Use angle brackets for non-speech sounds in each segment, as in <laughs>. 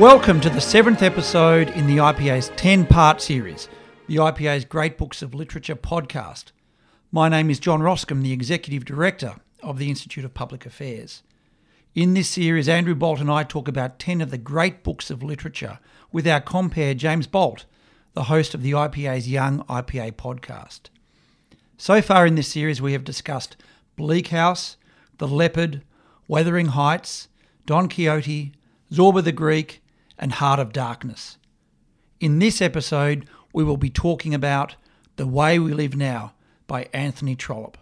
Welcome to the seventh episode in the IPA's 10 part series, the IPA's Great Books of Literature podcast. My name is John Roskam, the Executive Director of the Institute of Public Affairs. In this series, Andrew Bolt and I talk about 10 of the great books of literature with our compere James Bolt, the host of the IPA's Young IPA podcast. So far in this series, we have discussed Bleak House, The Leopard, Wuthering Heights, Don Quixote, Zorba the Greek, and Heart of Darkness. In this episode, we will be talking about The Way We Live Now by Anthony Trollope.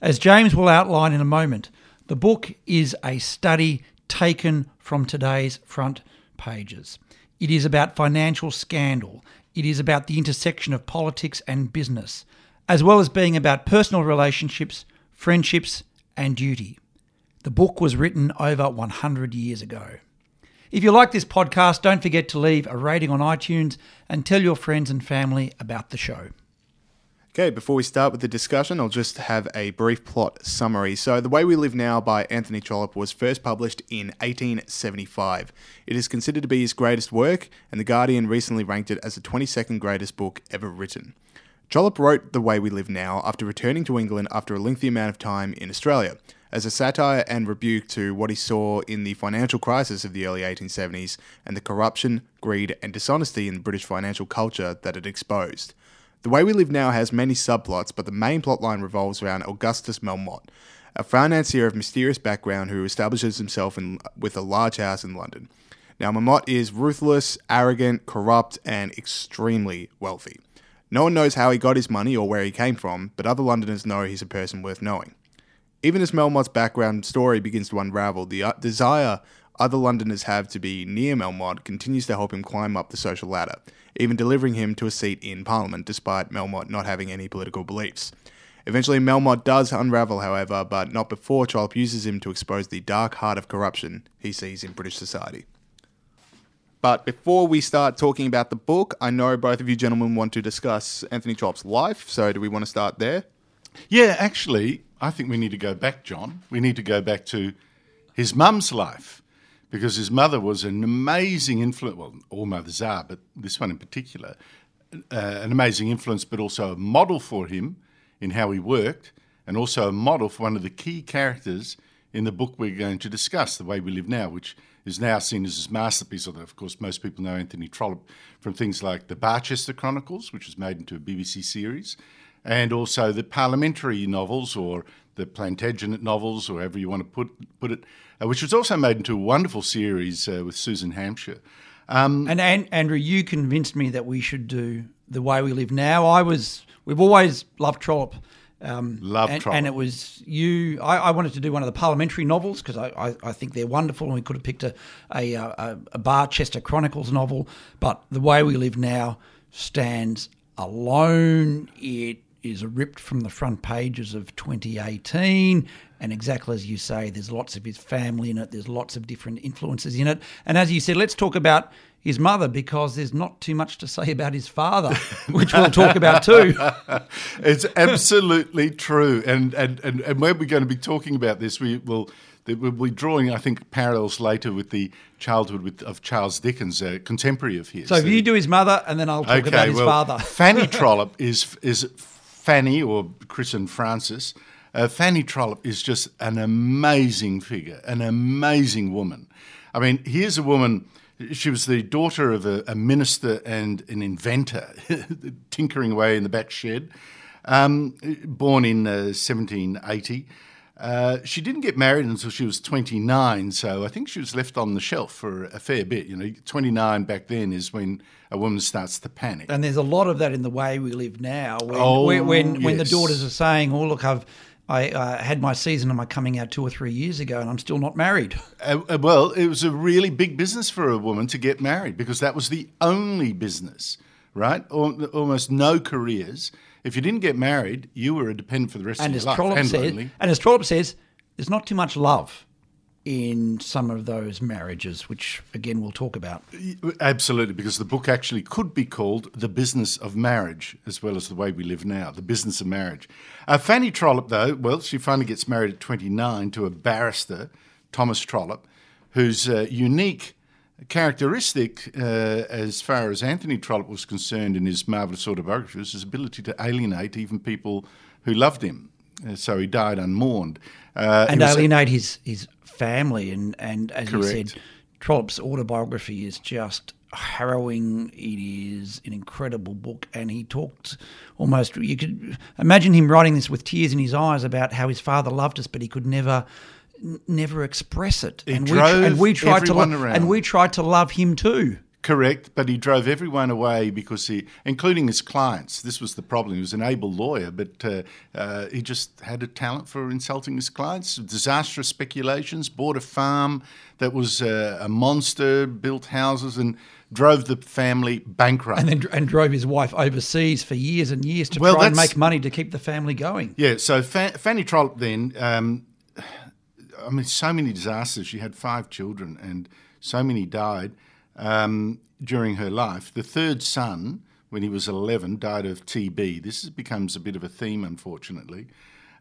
As James will outline in a moment, the book is a study taken from today's front pages. It is about financial scandal, it is about the intersection of politics and business, as well as being about personal relationships, friendships, and duty. The book was written over 100 years ago. If you like this podcast, don't forget to leave a rating on iTunes and tell your friends and family about the show. Okay, before we start with the discussion, I'll just have a brief plot summary. So, The Way We Live Now by Anthony Trollope was first published in 1875. It is considered to be his greatest work, and The Guardian recently ranked it as the 22nd greatest book ever written. Trollope wrote The Way We Live Now after returning to England after a lengthy amount of time in Australia as a satire and rebuke to what he saw in the financial crisis of the early 1870s and the corruption, greed, and dishonesty in British financial culture that it exposed. The Way We Live Now has many subplots, but the main plotline revolves around Augustus Melmotte, a financier of mysterious background who establishes himself in, with a large house in London. Now, Melmotte is ruthless, arrogant, corrupt, and extremely wealthy. No one knows how he got his money or where he came from, but other Londoners know he's a person worth knowing. Even as Melmotte's background story begins to unravel, the uh, desire other Londoners have to be near Melmotte continues to help him climb up the social ladder, even delivering him to a seat in Parliament despite Melmotte not having any political beliefs. Eventually, Melmotte does unravel, however, but not before Trollope uses him to expose the dark heart of corruption he sees in British society. But before we start talking about the book, I know both of you gentlemen want to discuss Anthony Trollope's life, so do we want to start there? Yeah, actually, I think we need to go back, John. We need to go back to his mum's life because his mother was an amazing influence. Well, all mothers are, but this one in particular, uh, an amazing influence, but also a model for him in how he worked, and also a model for one of the key characters in the book we're going to discuss, The Way We Live Now, which is now seen as his masterpiece. Although, of course, most people know Anthony Trollope from things like The Barchester Chronicles, which was made into a BBC series, and also the parliamentary novels or the Plantagenet novels, or however you want to put put it, uh, which was also made into a wonderful series uh, with Susan Hampshire. Um, and, and Andrew, you convinced me that we should do the way we live now. I was we've always loved Trollope. Um, Love and, Trollope. and it was you. I, I, wanted to do one of the parliamentary novels because I, I, I, think they're wonderful, and we could have picked a a, a, a Barchester Chronicles novel. But the way we live now stands alone. It is ripped from the front pages of 2018. And exactly as you say, there's lots of his family in it, there's lots of different influences in it. And as you said, let's talk about his mother because there's not too much to say about his father, <laughs> which we'll talk about too. <laughs> it's absolutely true. And, and, and, and when we're going to be talking about this, we will we'll be drawing, I think, parallels later with the childhood with, of Charles Dickens, a contemporary of his. So if you do his mother, and then I'll talk okay, about his well, father. Fanny <laughs> Trollope is is Fanny or Chris and Frances. Uh, Fanny Trollope is just an amazing figure, an amazing woman. I mean, here's a woman. She was the daughter of a, a minister and an inventor, <laughs> tinkering away in the back shed. Um, born in uh, 1780. Uh, she didn't get married until she was 29, so I think she was left on the shelf for a fair bit. You know, 29 back then is when a woman starts to panic. And there's a lot of that in the way we live now. When, oh, when, when, yes. when the daughters are saying, "Oh, look, I've." I uh, had my season of my coming out two or three years ago, and I'm still not married. <laughs> Uh, uh, well, it was a really big business for a woman to get married because that was the only business, right? Almost no careers if you didn't get married, you were a dependent for the rest and of your Trollope life. Says, and and as Trollope says, there's not too much love in some of those marriages, which again we'll talk about. Absolutely, because the book actually could be called The Business of Marriage, as well as The Way We Live Now, The Business of Marriage. Uh, Fanny Trollope, though, well, she finally gets married at 29 to a barrister, Thomas Trollope, whose uh, unique characteristic, uh, as far as Anthony Trollope was concerned in his marvellous autobiography, was his ability to alienate even people who loved him. Uh, so he died unmourned. Uh, and alienate his his family and and as you said, Trollope's autobiography is just harrowing. It is an incredible book, and he talked almost. You could imagine him writing this with tears in his eyes about how his father loved us, but he could never. N- Never express it, He and we, and we tried to, lo- around. and we tried to love him too. Correct, but he drove everyone away because he, including his clients, this was the problem. He was an able lawyer, but uh, uh, he just had a talent for insulting his clients. Disastrous speculations, bought a farm that was uh, a monster, built houses, and drove the family bankrupt. and then and drove his wife overseas for years and years to Well, try and make money to keep the family going. Yeah, so Fa- Fanny Trollope then, um, I mean, so many disasters. She had five children and so many died um, during her life. The third son, when he was 11, died of TB. This becomes a bit of a theme, unfortunately.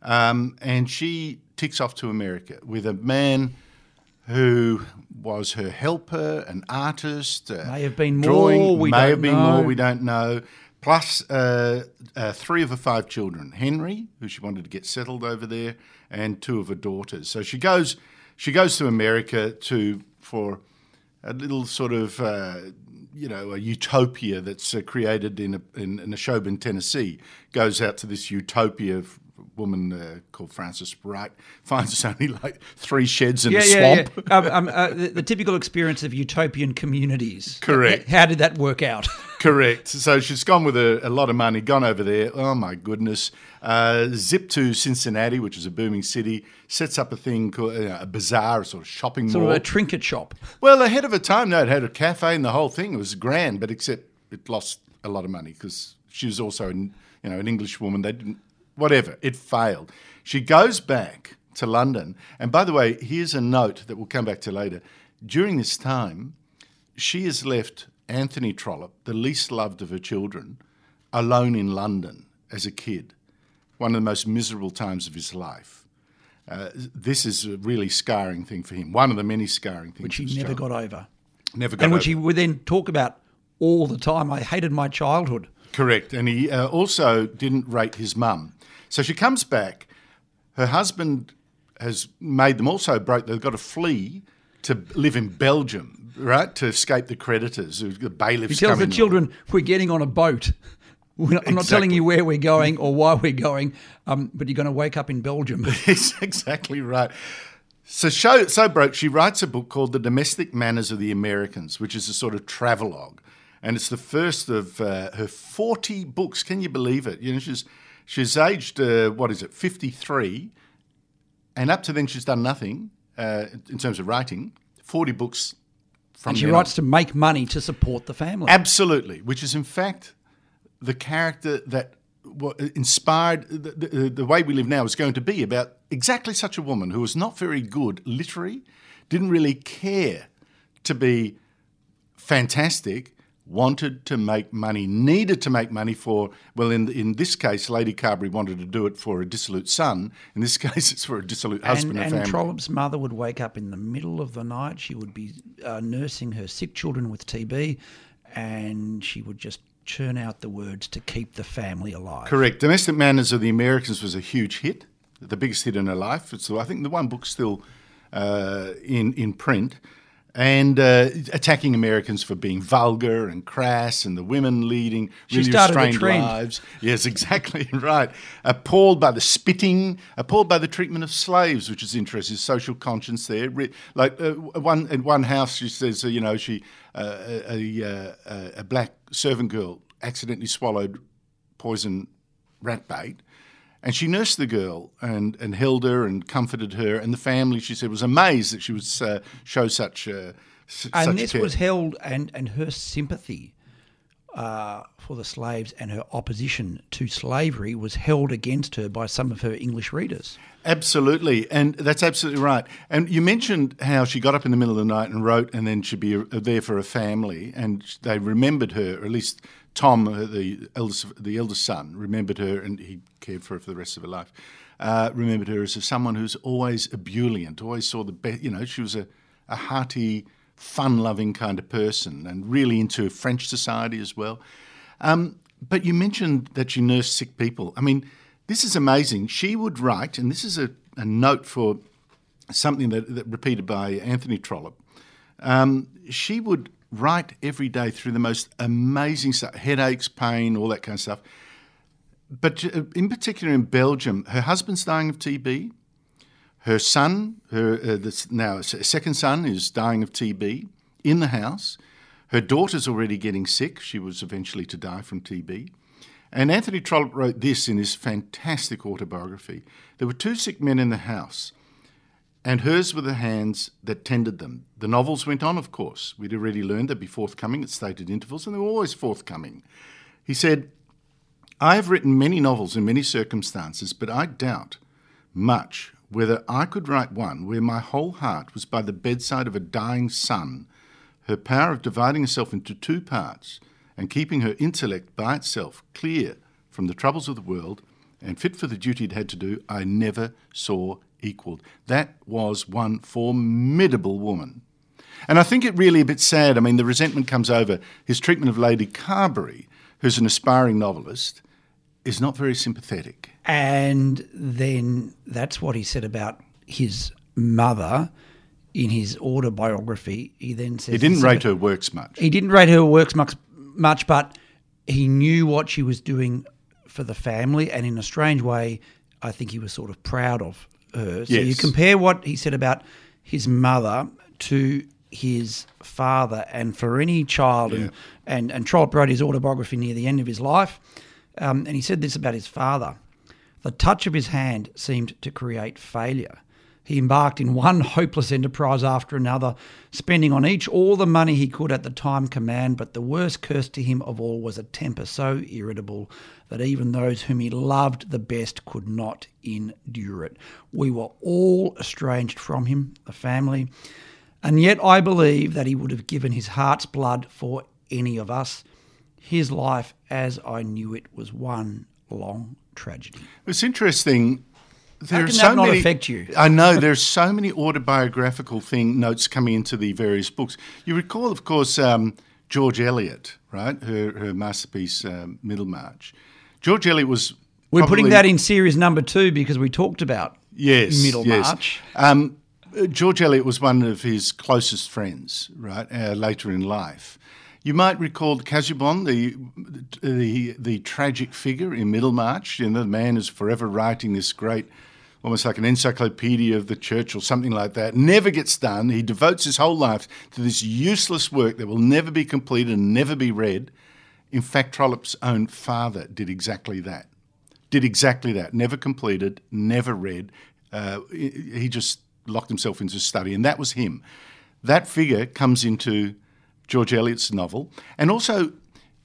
Um, and she ticks off to America with a man who was her helper, an artist. uh, May have been more, we may don't have been know. more, we don't know. Plus uh, uh, three of her five children: Henry, who she wanted to get settled over there, and two of her daughters. So she goes, she goes to America to for a little sort of. Uh, you know, a utopia that's uh, created in a, in, in Tennessee, goes out to this utopia. Woman uh, called Frances Wright <laughs> finds it's only like three sheds in Yeah, a yeah, swamp. yeah. Um, um, uh, the, the typical experience of utopian communities. Correct. How did that work out? <laughs> Correct. So she's gone with a, a lot of money, gone over there. Oh my goodness. Uh, zip to Cincinnati, which is a booming city, sets up a thing called uh, a bazaar, a sort of shopping sort mall. of a trinket shop. well, ahead of her time, no, it had a cafe and the whole thing. It was grand, but except it lost a lot of money because she was also an, you know, an English woman. They didn't, whatever, it failed. She goes back to London. And by the way, here's a note that we'll come back to later. During this time, she has left Anthony Trollope, the least loved of her children, alone in London as a kid. One of the most miserable times of his life. Uh, this is a really scarring thing for him. One of the many scarring things. which he never child. got over. Never got And which over. he would then talk about all the time. I hated my childhood. Correct. And he uh, also didn't rate his mum. So she comes back. Her husband has made them also broke. They've got to flee to live in Belgium, right, to escape the creditors. The bailiffs He tells the children, we're getting on a boat. <laughs> We're not, I'm not telling you where we're going or why we're going, um, but you're going to wake up in Belgium. <laughs> That's exactly right. So, show, so broke, she writes a book called The Domestic Manners of the Americans, which is a sort of travelogue. And it's the first of uh, her 40 books. Can you believe it? You know, she's, she's aged, uh, what is it, 53. And up to then, she's done nothing uh, in terms of writing. 40 books from and she writes on. to make money to support the family. Absolutely, which is in fact the character that inspired the, the, the way we live now is going to be about exactly such a woman who was not very good literary, didn't really care to be fantastic, wanted to make money, needed to make money for, well, in, in this case, Lady Carbury wanted to do it for a dissolute son. In this <laughs> case, it's for a dissolute and, husband and, and family. Trollope's mother would wake up in the middle of the night. She would be uh, nursing her sick children with TB, and she would just churn out the words to keep the family alive. Correct. Domestic Manners of the Americans was a huge hit, the biggest hit in her life. It's, I think the one book still uh, in in print, and uh, attacking Americans for being vulgar and crass, and the women leading really restrained lives. Yes, <laughs> exactly right. Appalled by the spitting, appalled by the treatment of slaves, which is interesting. Social conscience there. Like uh, one in one house, she says, uh, you know, she uh, a, a, a, a black servant girl accidentally swallowed poison rat bait. And she nursed the girl and, and held her and comforted her. And the family, she said, was amazed that she would uh, show such uh, s- and such this care. was held, and, and her sympathy uh, for the slaves and her opposition to slavery was held against her by some of her English readers. Absolutely, and that's absolutely right. And you mentioned how she got up in the middle of the night and wrote, and then she'd be uh, there for her family, and they remembered her, or at least Tom, uh, the eldest, the eldest son, remembered her, and he cared for her for the rest of her life. Uh, remembered her as someone who's always ebullient, always saw the best. You know, she was a, a hearty, fun-loving kind of person, and really into French society as well. Um, but you mentioned that she nursed sick people. I mean, this is amazing. She would write, and this is a, a note for something that, that repeated by Anthony Trollope. Um, she would write every day through the most amazing stuff headaches, pain, all that kind of stuff. But uh, in particular in Belgium, her husband's dying of TB. Her son, her uh, this now second son, is dying of TB in the house. Her daughter's already getting sick. She was eventually to die from TB. And Anthony Trollope wrote this in his fantastic autobiography. There were two sick men in the house, and hers were the hands that tended them. The novels went on, of course. We'd already learned they'd be forthcoming at stated intervals, and they were always forthcoming. He said, I have written many novels in many circumstances, but I doubt much whether I could write one where my whole heart was by the bedside of a dying son, her power of dividing herself into two parts and keeping her intellect by itself clear from the troubles of the world and fit for the duty it had to do, I never saw equalled. That was one formidable woman. And I think it really a bit sad. I mean, the resentment comes over his treatment of Lady Carbury, who's an aspiring novelist, is not very sympathetic. And then that's what he said about his mother in his autobiography. He then says he didn't rate her works much. He didn't rate her works much, much, but he knew what she was doing for the family, and in a strange way, I think he was sort of proud of her. So Yes. you compare what he said about his mother to his father, and for any child, and, and, and Trollope wrote his autobiography near the end of his life, um, and he said this about his father. The touch of his hand seemed to create failure. He embarked in one hopeless enterprise after another, spending on each all the money he could at the time command, but the worst curse to him of all was a temper so irritable that even those whom he loved the best could not endure it. We were all estranged from him, the family, and yet I believe that he would have given his heart's blood for any of us. His life, as I knew it, was one long tragedy. It's interesting. There How are can so that not many, affect you? I know there's so many autobiographical thing notes coming into the various books. You recall, of course, um, George Eliot, right? Her her masterpiece, um, Middlemarch. George Eliot was. We're putting that in series number two because we talked about yes, Middlemarch. Yes. Um, uh, George Eliot was one of his closest friends, right? Uh, later in life, you might recall Casaubon, the the the tragic figure in Middlemarch. You know, the man is forever writing this great, almost like an encyclopedia of the church or something like that. Never gets done. He devotes his whole life to this useless work that will never be completed and never be read. In fact, Trollope's own father did exactly that did exactly that. Never completed, never read. Uh, he just locked himself into his study, and that was him. That figure comes into George Eliot's novel, and also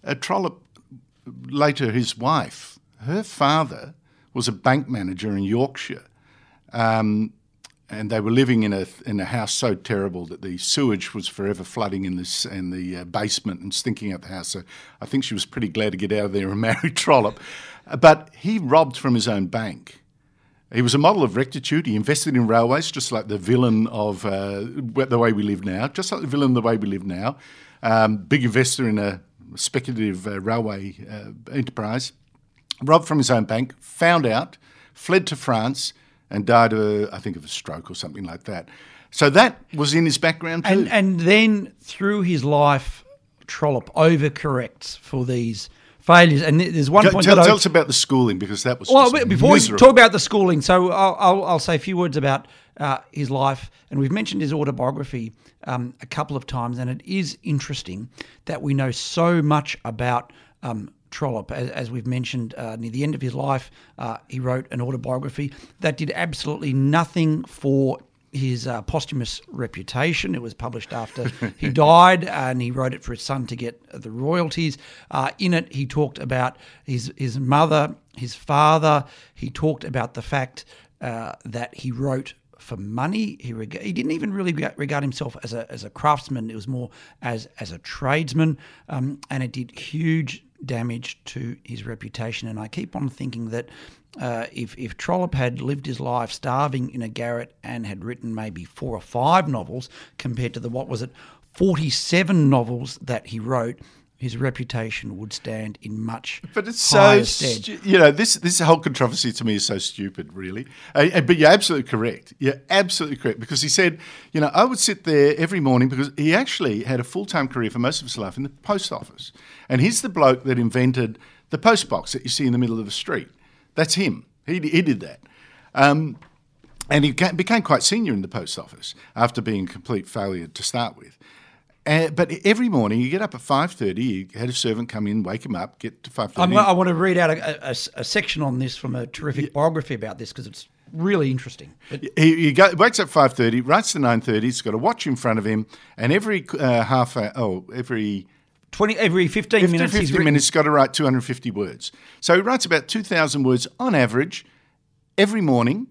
uh, Trollope. Later, his wife, her father was a bank manager in Yorkshire, um, and they were living in a in a house so terrible that the sewage was forever flooding in this in the uh, basement and stinking out the house. So I think she was pretty glad to get out of there and <laughs> marry Trollope. But he robbed from his own bank. He was a model of rectitude. He invested in railways, just like the villain of uh, the way we live now, just like the villain of the way we live now. Um, big investor in a speculative uh, railway uh, enterprise. Robbed from his own bank, found out, fled to France, and died of, a, I think, of a stroke or something like that. So that was in his background too. And and then through his life, Trollope overcorrects for these failures. And there's one Go- point tell, tell us about the schooling because that was well, before miserable. we talk about the schooling, so I'll, I'll, I'll say a few words about uh, his life. And we've mentioned his autobiography um, a couple of times, and it is interesting that we know so much about um, Trollope. As, as we've mentioned, uh, near the end of his life, uh, he wrote an autobiography that did absolutely nothing for his uh, posthumous reputation. It was published after <laughs> he died, and he wrote it for his son to get the royalties. Uh, in it, he talked about his his mother, his father. He talked about the fact uh, that he wrote for money. He reg- he didn't even really reg- regard himself as a as a craftsman. It was more as as a tradesman, um, and it did huge damage to his reputation. And I keep on thinking that uh, if if Trollope had lived his life starving in a garret and had written maybe four or five novels compared to the what was it 47 novels that he wrote, his reputation would stand in much But it's so, stu- you know, this this whole controversy to me is so stupid, really. Uh, but you're absolutely correct. You're absolutely correct because he said, you know, I would sit there every morning because he actually had a full time career for most of his life in the post office, and he's the bloke that invented the post box that you see in the middle of the street. That's him. He he did that. Um, and he became quite senior in the post office after being a complete failure to start with. Uh, but every morning you get up at five thirty. You had a servant come in, wake him up, get to five thirty. I want to read out a, a- a section on this from a terrific biography about this because it's really interesting. But He, he go, wakes up five thirty, writes to nine thirty. He's got a watch in front of him, and every uh, half hour, oh, every 20 every 15 50, minutes, he's 50 written, minutes, got to write two hundred fifty words. So he writes about two thousand words on average every morning,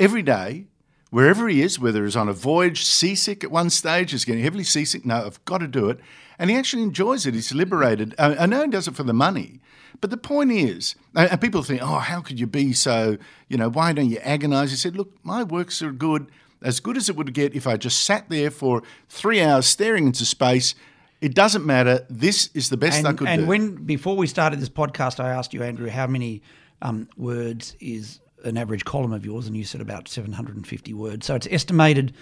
every day, wherever he is, whether he's on a voyage, seasick at one stage, is getting heavily seasick. No, I've got to do it. And he actually enjoys it. He's liberated. I, I know he does it for the money. But the point is, and and people think, oh, how could you be so, you know, why don't you agonize? He said, look, my works are good, as good as it would get if I just sat there for three hours staring into space. It doesn't matter. This is the best I and, could and do. when before we started this podcast, I asked you, Andrew, how many um, words is an average column of yours, and you said about 750 words. So it's estimated.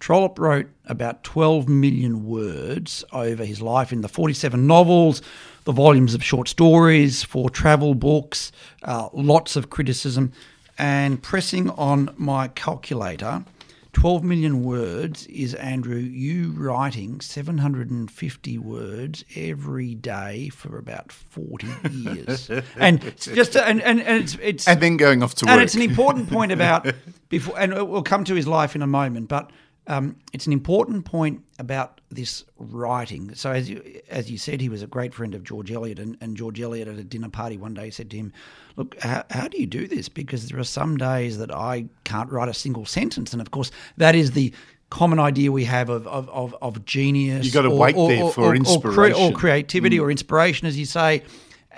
Trollope wrote about 12 million words over his life in the 47 novels, the volumes of short stories, four travel books, uh, lots of criticism. And pressing on my calculator, 12 million words is Andrew, you writing 750 words every day for about 40 years. <laughs> and just, and, and, and it's, it's, and then going off to and work. it's an important point about <laughs> before, and we'll come to his life in a moment. But um, it's an important point about this writing. So as you as you said, he was a great friend of George Eliot, and, and George Eliot at a dinner party one day said to him, "Look, how, how do you do this? Because there are some days that I can't write a single sentence, and of course that is the." Common idea we have of of, of, of genius. You've gotta or- wait or- there or- for or- or cre- inspiration. or creativity or inspiration, as you say.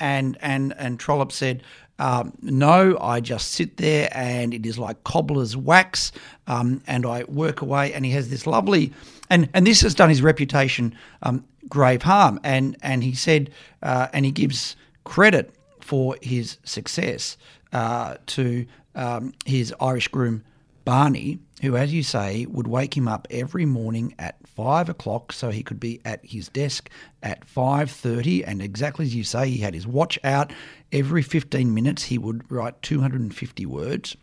And and and Trollope said, um, "No, I just sit there, and it is like cobbler's wax, um, and I work away." And he has this lovely, and and this has done his reputation um, grave harm. And and he said, uh, and he gives credit for his success uh, to um, his Irish groom Barney, who, as you say, would wake him up every morning at five o'clock so he could be at his desk at five thirty. And exactly as you say, he had his watch out. Every fifteen minutes, he would write two hundred and fifty words.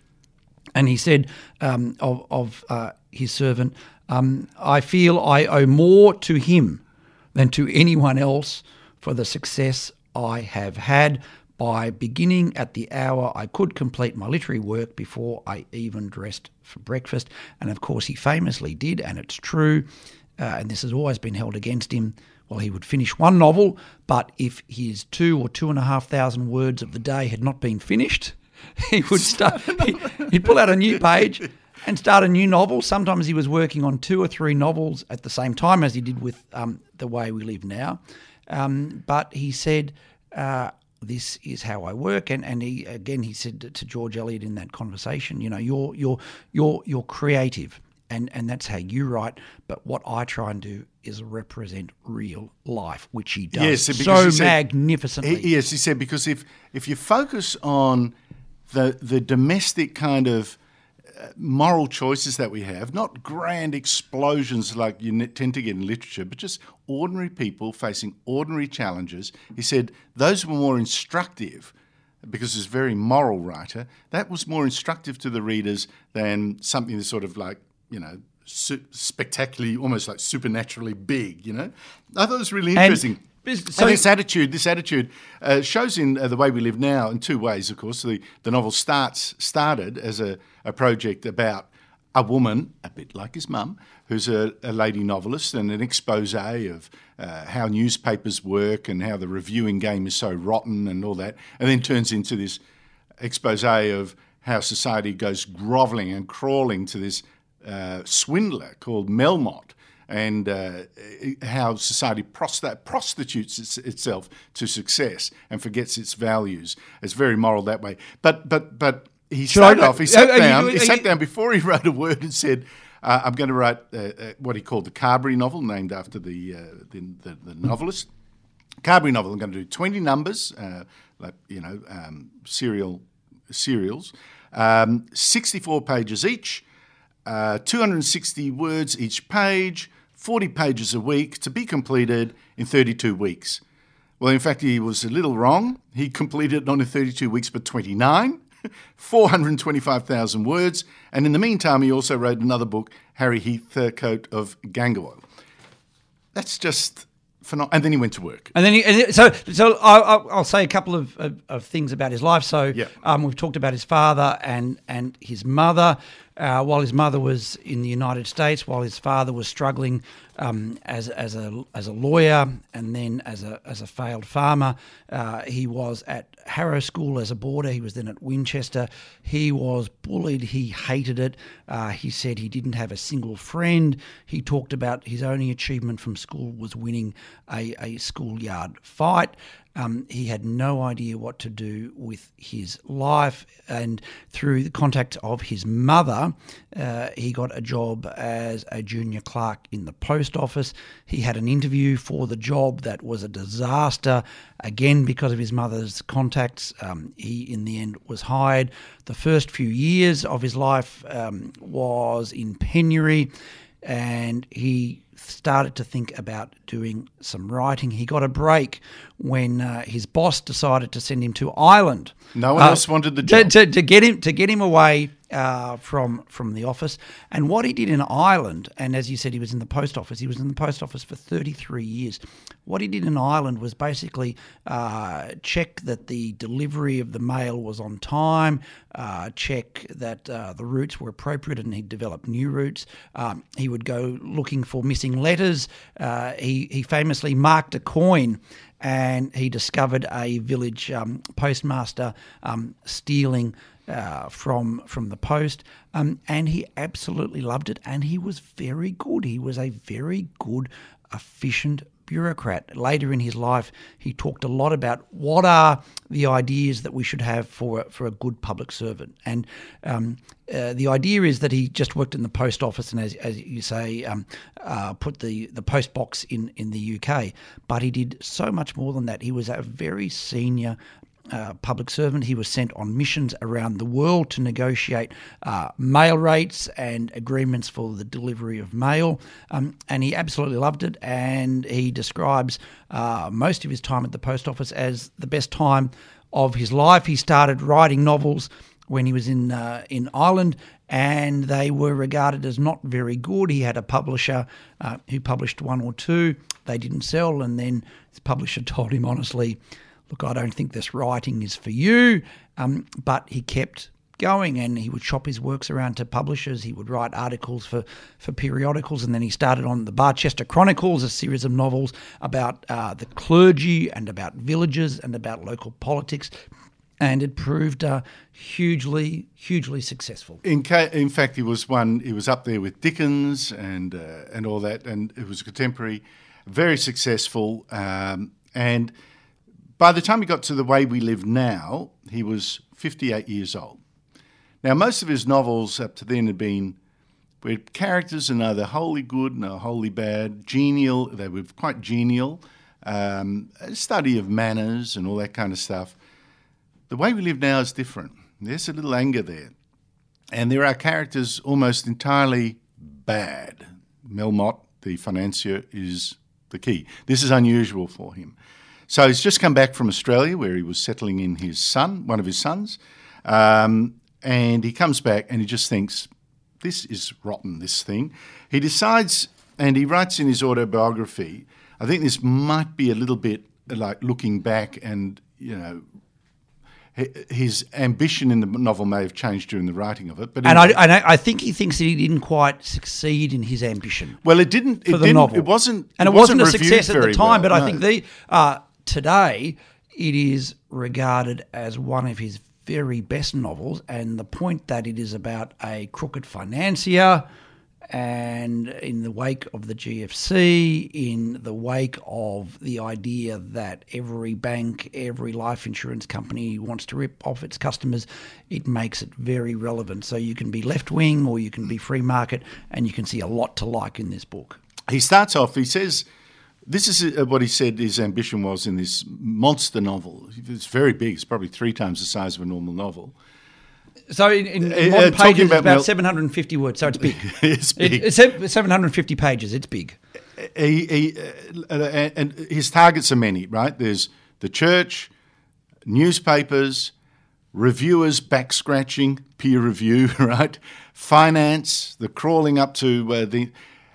And he said um, of, of uh, his servant, um, I feel I owe more to him than to anyone else for the success I have had by beginning at the hour I could complete my literary work before I even dressed for breakfast. And of course, he famously did, and it's true. Uh, and this has always been held against him. Well, he would finish one novel, but if his two or two and a half thousand words of the day had not been finished, <laughs> he would start. <laughs> he- He'd pull out a new page and start a new novel. Sometimes he was working on two or three novels at the same time, as he did with um, The Way We Live Now. Um, but he said, uh, "This is how I work." And and he again he said to, George Eliot in that conversation, "You know, you're you're you're you're creative." And, and that's how you write. But what I try and do is represent real life, which he does Yes, so he said- magnificently. He- yes, he said because if if you focus on the the domestic kind of moral choices that we have, not grand explosions like you tend to get in literature, but just ordinary people facing ordinary challenges. He said those were more instructive because he's a very moral writer. That was more instructive to the readers than something that's sort of like you know. Spectacularly, almost like supernaturally big, you know. I thought it was really And- interesting. So- and this attitude, this attitude uh, shows in uh, the way we live now in two ways. Of course, the, the novel starts started as a, a project about a woman, a bit like his mum, who's a, a lady novelist, and an expose of uh, how newspapers work and how the reviewing game is so rotten and all that, and then turns into this expose of how society goes grovelling and crawling to this uh, swindler called Melmotte and uh, how society prost- prostitutes its, itself to success and forgets its values. It's very moral that way. But but but he Should I- started off. He sat are you down. doing- he sat you- down before he <laughs> wrote a word and said, Uh, I'm going to write uh, uh, what he called the Carbury novel, named after the, uh, the, the, the novelist. Carbury novel. I'm going to do 20 numbers, uh, like you know, um, serial serials, um, 64 pages each, uh, 260 words each page, 40 pages a week to be completed in 32 weeks. Well, in fact, he was a little wrong. He completed it not in 32 weeks, but 29, <laughs> 425,000 words. And in the meantime, he also wrote another book, Harry Heathcote of Gangoil. That's just phenomenal. And then he went to work. And then, he, and so, so I'll, I'll say a couple of, of, of things about his life. So, Yeah. um, we've talked about his father and and his mother. Uh, while his mother was in the United States, while his father was struggling um, as as a as a lawyer and then as a as a failed farmer, uh, he was at Harrow School as a boarder. He was then at Winchester. He was bullied. He hated it. Uh, he said he didn't have a single friend. He talked about his only achievement from school was winning a, a schoolyard fight. Um, he had no idea what to do with his life, and through the contact of his mother, uh, he got a job as a junior clerk in the post office. He had an interview for the job that was a disaster, again because of his mother's contacts. Um, he, in the end, was hired. The first few years of his life um, was in penury, and he started to think about doing some writing. He got a break when uh, his boss decided to send him to Ireland. No one Uh, else wanted the to- job. to, to get him to get him away uh, from from the office. And what he did in Ireland, and as you said, he was in the post office. He was in the post office for 33 years. What he did in Ireland was basically uh, check that the delivery of the mail was on time, uh, check that uh, the routes were appropriate, and he developed new routes. Um, he would go looking for missing letters. Uh, he he famously marked a coin and he discovered a village um, postmaster um, stealing uh, from from the post, um, and he absolutely loved it. And he was very good. He was a very good, efficient bureaucrat. Later in his life, he talked a lot about what are the ideas that we should have for for a good public servant. And um, uh, the idea is that he just worked in the post office and, as, as you say, um, uh, put the, the post box in, in the UK. But he did so much more than that. He was a very senior uh, public servant. He was sent on missions around the world to negotiate uh, mail rates and agreements for the delivery of mail. Um, and he absolutely loved it. And he describes uh, most of his time at the post office as the best time of his life. He started writing novels when he was in uh, in Ireland, and they were regarded as not very good. He had a publisher uh, who published one or two. They didn't sell, and then his publisher <laughs> told him honestly, "Look, I don't think this writing is for you." Um, but he kept going, and he would shop his works around to publishers. He would write articles for for periodicals, and then he started on the Barchester Chronicles, a series of novels about uh, the clergy and about villages and about local politics and it proved uh, hugely, hugely successful. In, ca- in fact, he was one. He was up there with Dickens and uh, and all that, and it was a contemporary, very successful. Um, and by the time he got to the way we live now, he was fifty-eight years old. Now, most of his novels up to then had been where characters are neither wholly good nor wholly bad, genial. They were quite genial, um, a study of manners and all that kind of stuff. The way we live now is different. There's a little anger there. And there are characters almost entirely bad. Melmotte, the financier, is the key. This is unusual for him. So he's just come back from Australia where he was settling in his son, one of his sons. Um, and he comes back and he just thinks, this is rotten, this thing. He decides, and he writes in his autobiography, I think this might be a little bit like looking back and, you know, his ambition in the novel may have changed during the writing of it, but And I, and I think he thinks that he didn't quite succeed in his ambition well, it didn't. It for the didn't. novel. It wasn't. and it, wasn't, a success at the time. well, but I think the uh, today it is regarded as one of his very best novels. And the point that it is about a crooked financier and in the wake of the GFC, in the wake of the idea that every bank, every life insurance company wants to rip off its customers, it makes it very relevant. So you can be left wing or you can be free market, and you can see a lot to like in this book. He starts off, he says, this is uh, what he said his ambition was in this monster novel. It's very big, it's probably three times the size of a normal novel. So in, in Uh, modern uh, talking pages, it's about about Mel- 750 words. So it's big. <laughs> It's big. It- it's 750 pages. It's big. he, he, uh, uh, and his targets are many, right? There's the church, newspapers, reviewers back scratching, peer review, <laughs> right? Finance, the crawling up to uh, the.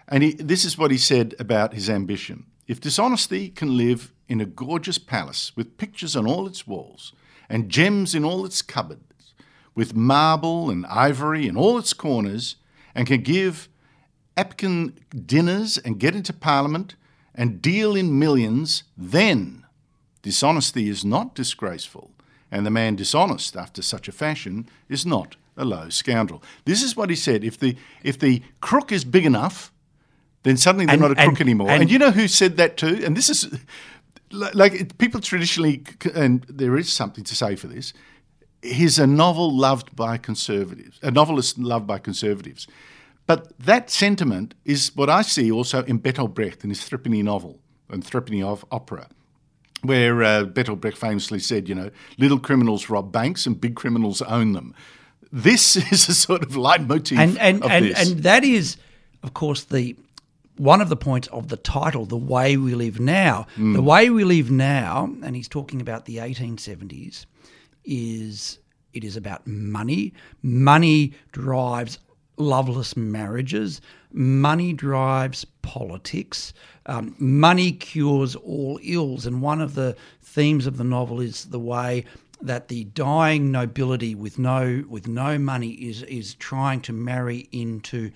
And he, this is what he said about his ambition. If dishonesty can live in a gorgeous palace with pictures on all its walls and gems in all its cupboards, with marble and ivory in all its corners, and can give Apician dinners and get into Parliament and deal in millions, then dishonesty is not disgraceful, and the man dishonest after such a fashion is not a low scoundrel. This is what he said. If the if the crook is big enough, then suddenly they're And- not a crook and- anymore. and- And, you know who said that too? And this is like people traditionally, and there is something to say for this. He's a novel loved by conservatives, a novelist loved by conservatives. But that sentiment is what I see also in Bertolt Brecht in his Threepenny novel and Threepenny of opera, where uh, Bertolt Brecht famously said, you know, little criminals rob banks and big criminals own them. This <laughs> is a sort of leitmotif and and of and, this. and that is, of course, the one of the points of the title, "The Way We Live Now." Hmm. The way we live now, and he's talking about the 1870s, is it is about money. Money drives loveless marriages. Money drives politics. Um, money cures all ills, and one of the themes of the novel is the way that the dying nobility with no with no money is is trying to marry into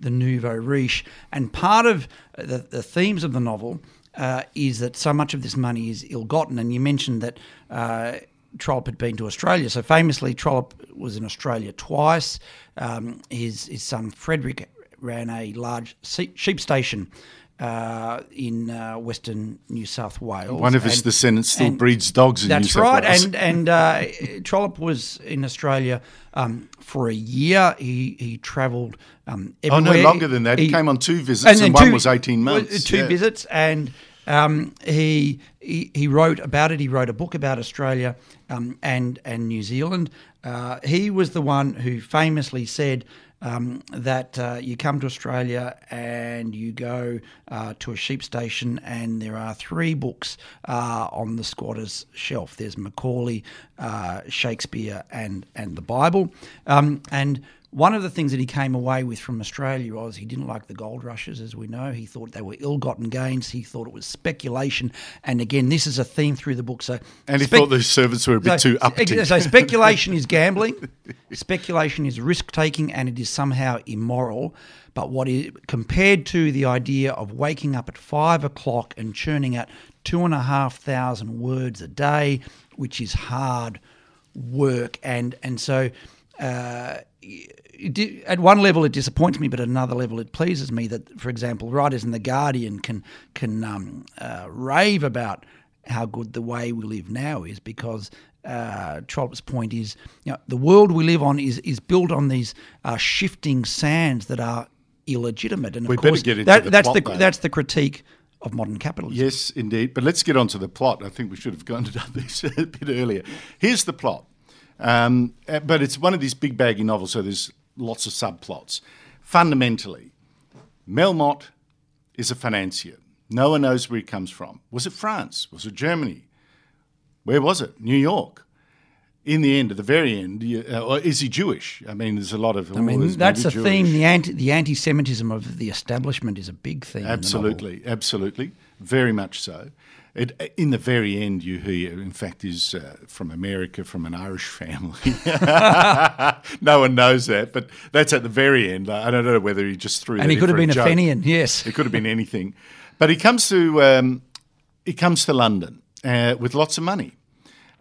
the nouveau riche, and part of the, the themes of the novel uh, is that so much of this money is ill-gotten. And you mentioned that uh, Trollope had been to Australia, so famously Trollope was in Australia twice. Um, his his son Frederick ran a large sheep station. Uh, in uh, Western New South Wales, One of his And- descendants still breeds dogs in New that's South right, and and uh, Trollope was in Australia um, for a year. He he travelled um, Oh, no, longer than that. He, came on two visits, and, then one two- was 18 months. Two yeah. visits, and um, he, he he wrote about it. He wrote a book about Australia um, and and New Zealand. Uh, he was the one who famously said. Um, that uh, you come to Australia and you go uh, to a sheep station, and there are three books uh, on the squatter's shelf. There's Macaulay, uh, Shakespeare, and and the Bible. Um, and one of the things that he came away with from Australia was he didn't like the gold rushes, as we know. He thought they were ill-gotten gains. He thought it was speculation. And again, this is a theme through the book. So, And he spec- thought the servants were a bit so, too uppity. So speculation is <laughs> gambling, speculation is risk taking, and it is somehow immoral. But what is compared to the idea of waking up at five o'clock and churning out two and a half thousand words a day, which is hard work, and and so. Uh, it at one level, it disappoints me, but at another level, it pleases me that, for example, writers in the Guardian can can um, uh, rave about how good the way we live now is because uh, Trollope's point is, you know, the world we live on is is built on these uh, shifting sands that are illegitimate, and We better course get into that, the that's plot, the though. that's the critique of modern capitalism. Yes, indeed. But let's get on to the plot. I think we should have gone to <laughs> this a bit earlier. Here's the plot. Um, uh, but it's one of these big baggy novels, so there's lots of subplots. Fundamentally, Melmotte is a financier. No one knows where he comes from. Was it France? Was it Germany? Where was it? New York. In the end, at the very end, uh, is he Jewish? I mean, there's a lot of. I mean, that's a theme. The anti the anti-Semitism of the establishment is a big theme. in the novel. Absolutely, absolutely, very much so. It, in the very end, you hear, in fact, is uh, from America, from an Irish family. <laughs> no one knows that, but that's at the very end. I don't know whether he just threw. And he could have been a joke. Fenian, yes. It could have been anything, but he comes to um, he comes to London uh, with lots of money,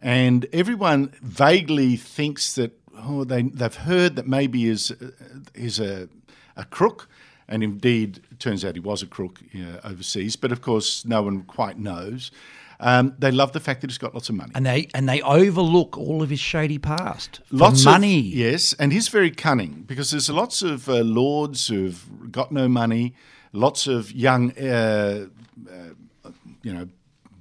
and everyone vaguely thinks that oh they they've heard that maybe is is a a crook, And indeed, it turns out he was a crook uh, overseas, but of course, no one quite knows. Um, they love the fact that he's got lots of money. And they and they overlook all of his shady past. Lots money. Of, yes, and he's very cunning because there's lots of uh, lords who've got no money, lots of young, uh, uh, you know,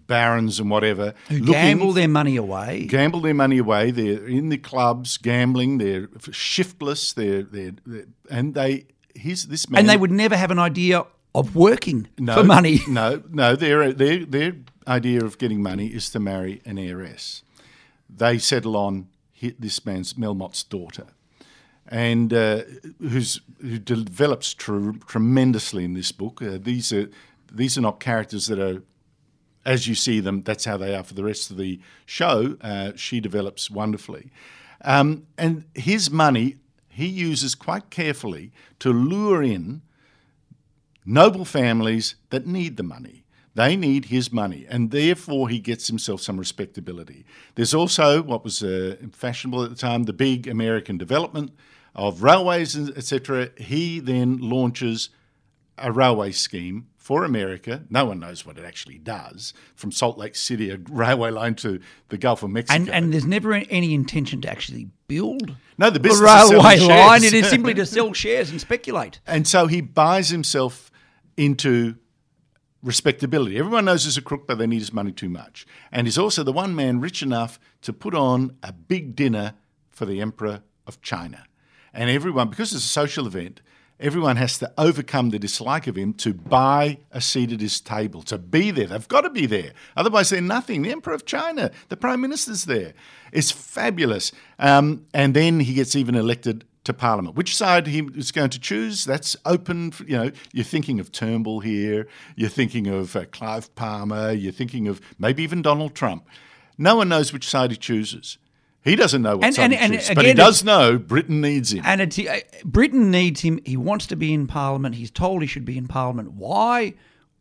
barons and whatever Who looking- gamble their money away. gamble their money away. They're in the clubs gambling. They're shiftless. They're, they're, they're and they. He's this man. and they would never have an idea of working no, for money. <laughs> No, no. Their their their idea of getting money is to marry an heiress. They settle on hi- this man's Melmotte's daughter, and uh, who's who develops tr- tremendously in this book. Uh, these are these are not characters that are as you see them, that's how they are for the rest of the show. Uh, she develops wonderfully. Um, and his money, he uses quite carefully to lure in noble families that need the money. They need his money, and therefore he gets himself some respectability. There's also what was uh, fashionable at the time the big American development of railways, etc. He then launches a railway scheme for America. No one knows what it actually does. From Salt Lake City, a railway line to the Gulf of Mexico. And and there's never any intention to actually build no, the a business is railway line. shares. It is <laughs> simply to sell shares and speculate. And so he buys himself into respectability. Everyone knows he's a crook, but they need his money too much. And he's also the one man rich enough to put on a big dinner for the Emperor of China. And everyone, because it's a social event, everyone has to overcome the dislike of him to buy a seat at his table, to be there. They've got to be there. Otherwise, they're nothing. The Emperor of China, the Prime Minister's there. It's fabulous. Um, and then he gets even elected to Parliament. Which side he is going to choose, that's open. For, you know, you're thinking of Turnbull here, you're thinking of uh, Clive Palmer, you're thinking of maybe even Donald Trump. No one knows which side he chooses. He doesn't know what And- and- and chooses, but he does know Britain needs him. And it's, uh, Britain needs him. He wants to be in Parliament. He's told he should be in Parliament. Why?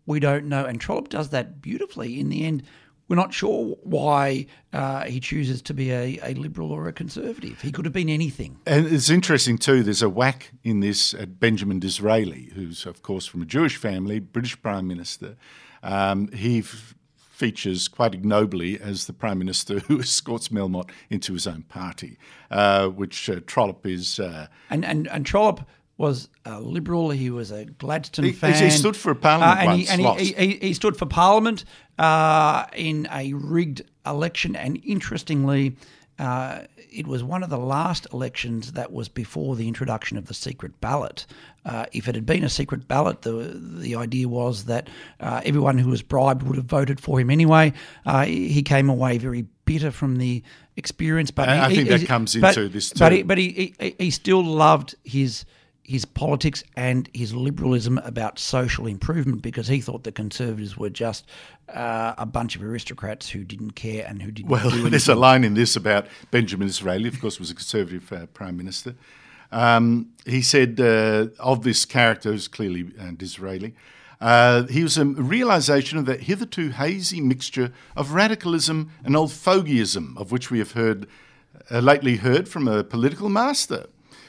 We don't know. And Trollope does that beautifully. In the end, we're not sure why uh, he chooses to be a, a liberal or a conservative. He could have been anything. And it's interesting too. There's a whack in this at Benjamin Disraeli, who's of course from a Jewish family, British Prime Minister. Um, he features quite ignobly as the Prime Minister <laughs> who escorts Melmotte into his own party, uh, which uh, Trollope is. Uh, And and and Trollope was a liberal. He was a Gladstone He- fan. he stood for Parliament and, once, he, and he, he, he stood for Parliament uh, in a rigged election. And interestingly, uh, it was one of the last elections that was before the introduction of the secret ballot. Uh, if it had been a secret ballot, the the idea was that uh, everyone who was bribed would have voted for him anyway. Uh, he came away very bitter from the experience, but I- I he- think he- that comes but- into this But he, but he, he he still loved his his politics and his liberalism about social improvement because he thought the conservatives were just uh, a bunch of aristocrats who didn't care and who didn't Well, <laughs> there's a line in this about Benjamin Disraeli, of course, was a Conservative uh, Prime Minister. Um, he said uh, of this character, who's clearly uh, Disraeli, uh, he was a realization of that hitherto hazy mixture of radicalism and old fogeyism, of which we have heard uh, lately heard from a political master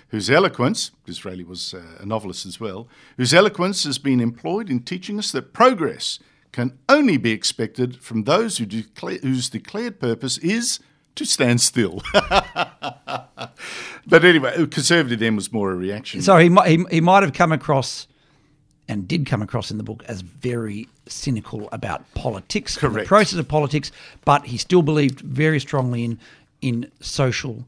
whose eloquence, Disraeli was uh, a novelist as well, whose eloquence has been employed in teaching us that progress can only be expected from those who whose declared purpose is to stand still. <laughs> but anyway, uh, conservative then was more a reaction. So he might he, he might have come across and did come across in the book as very cynical about politics, and the process of politics, but he still believed very strongly in in social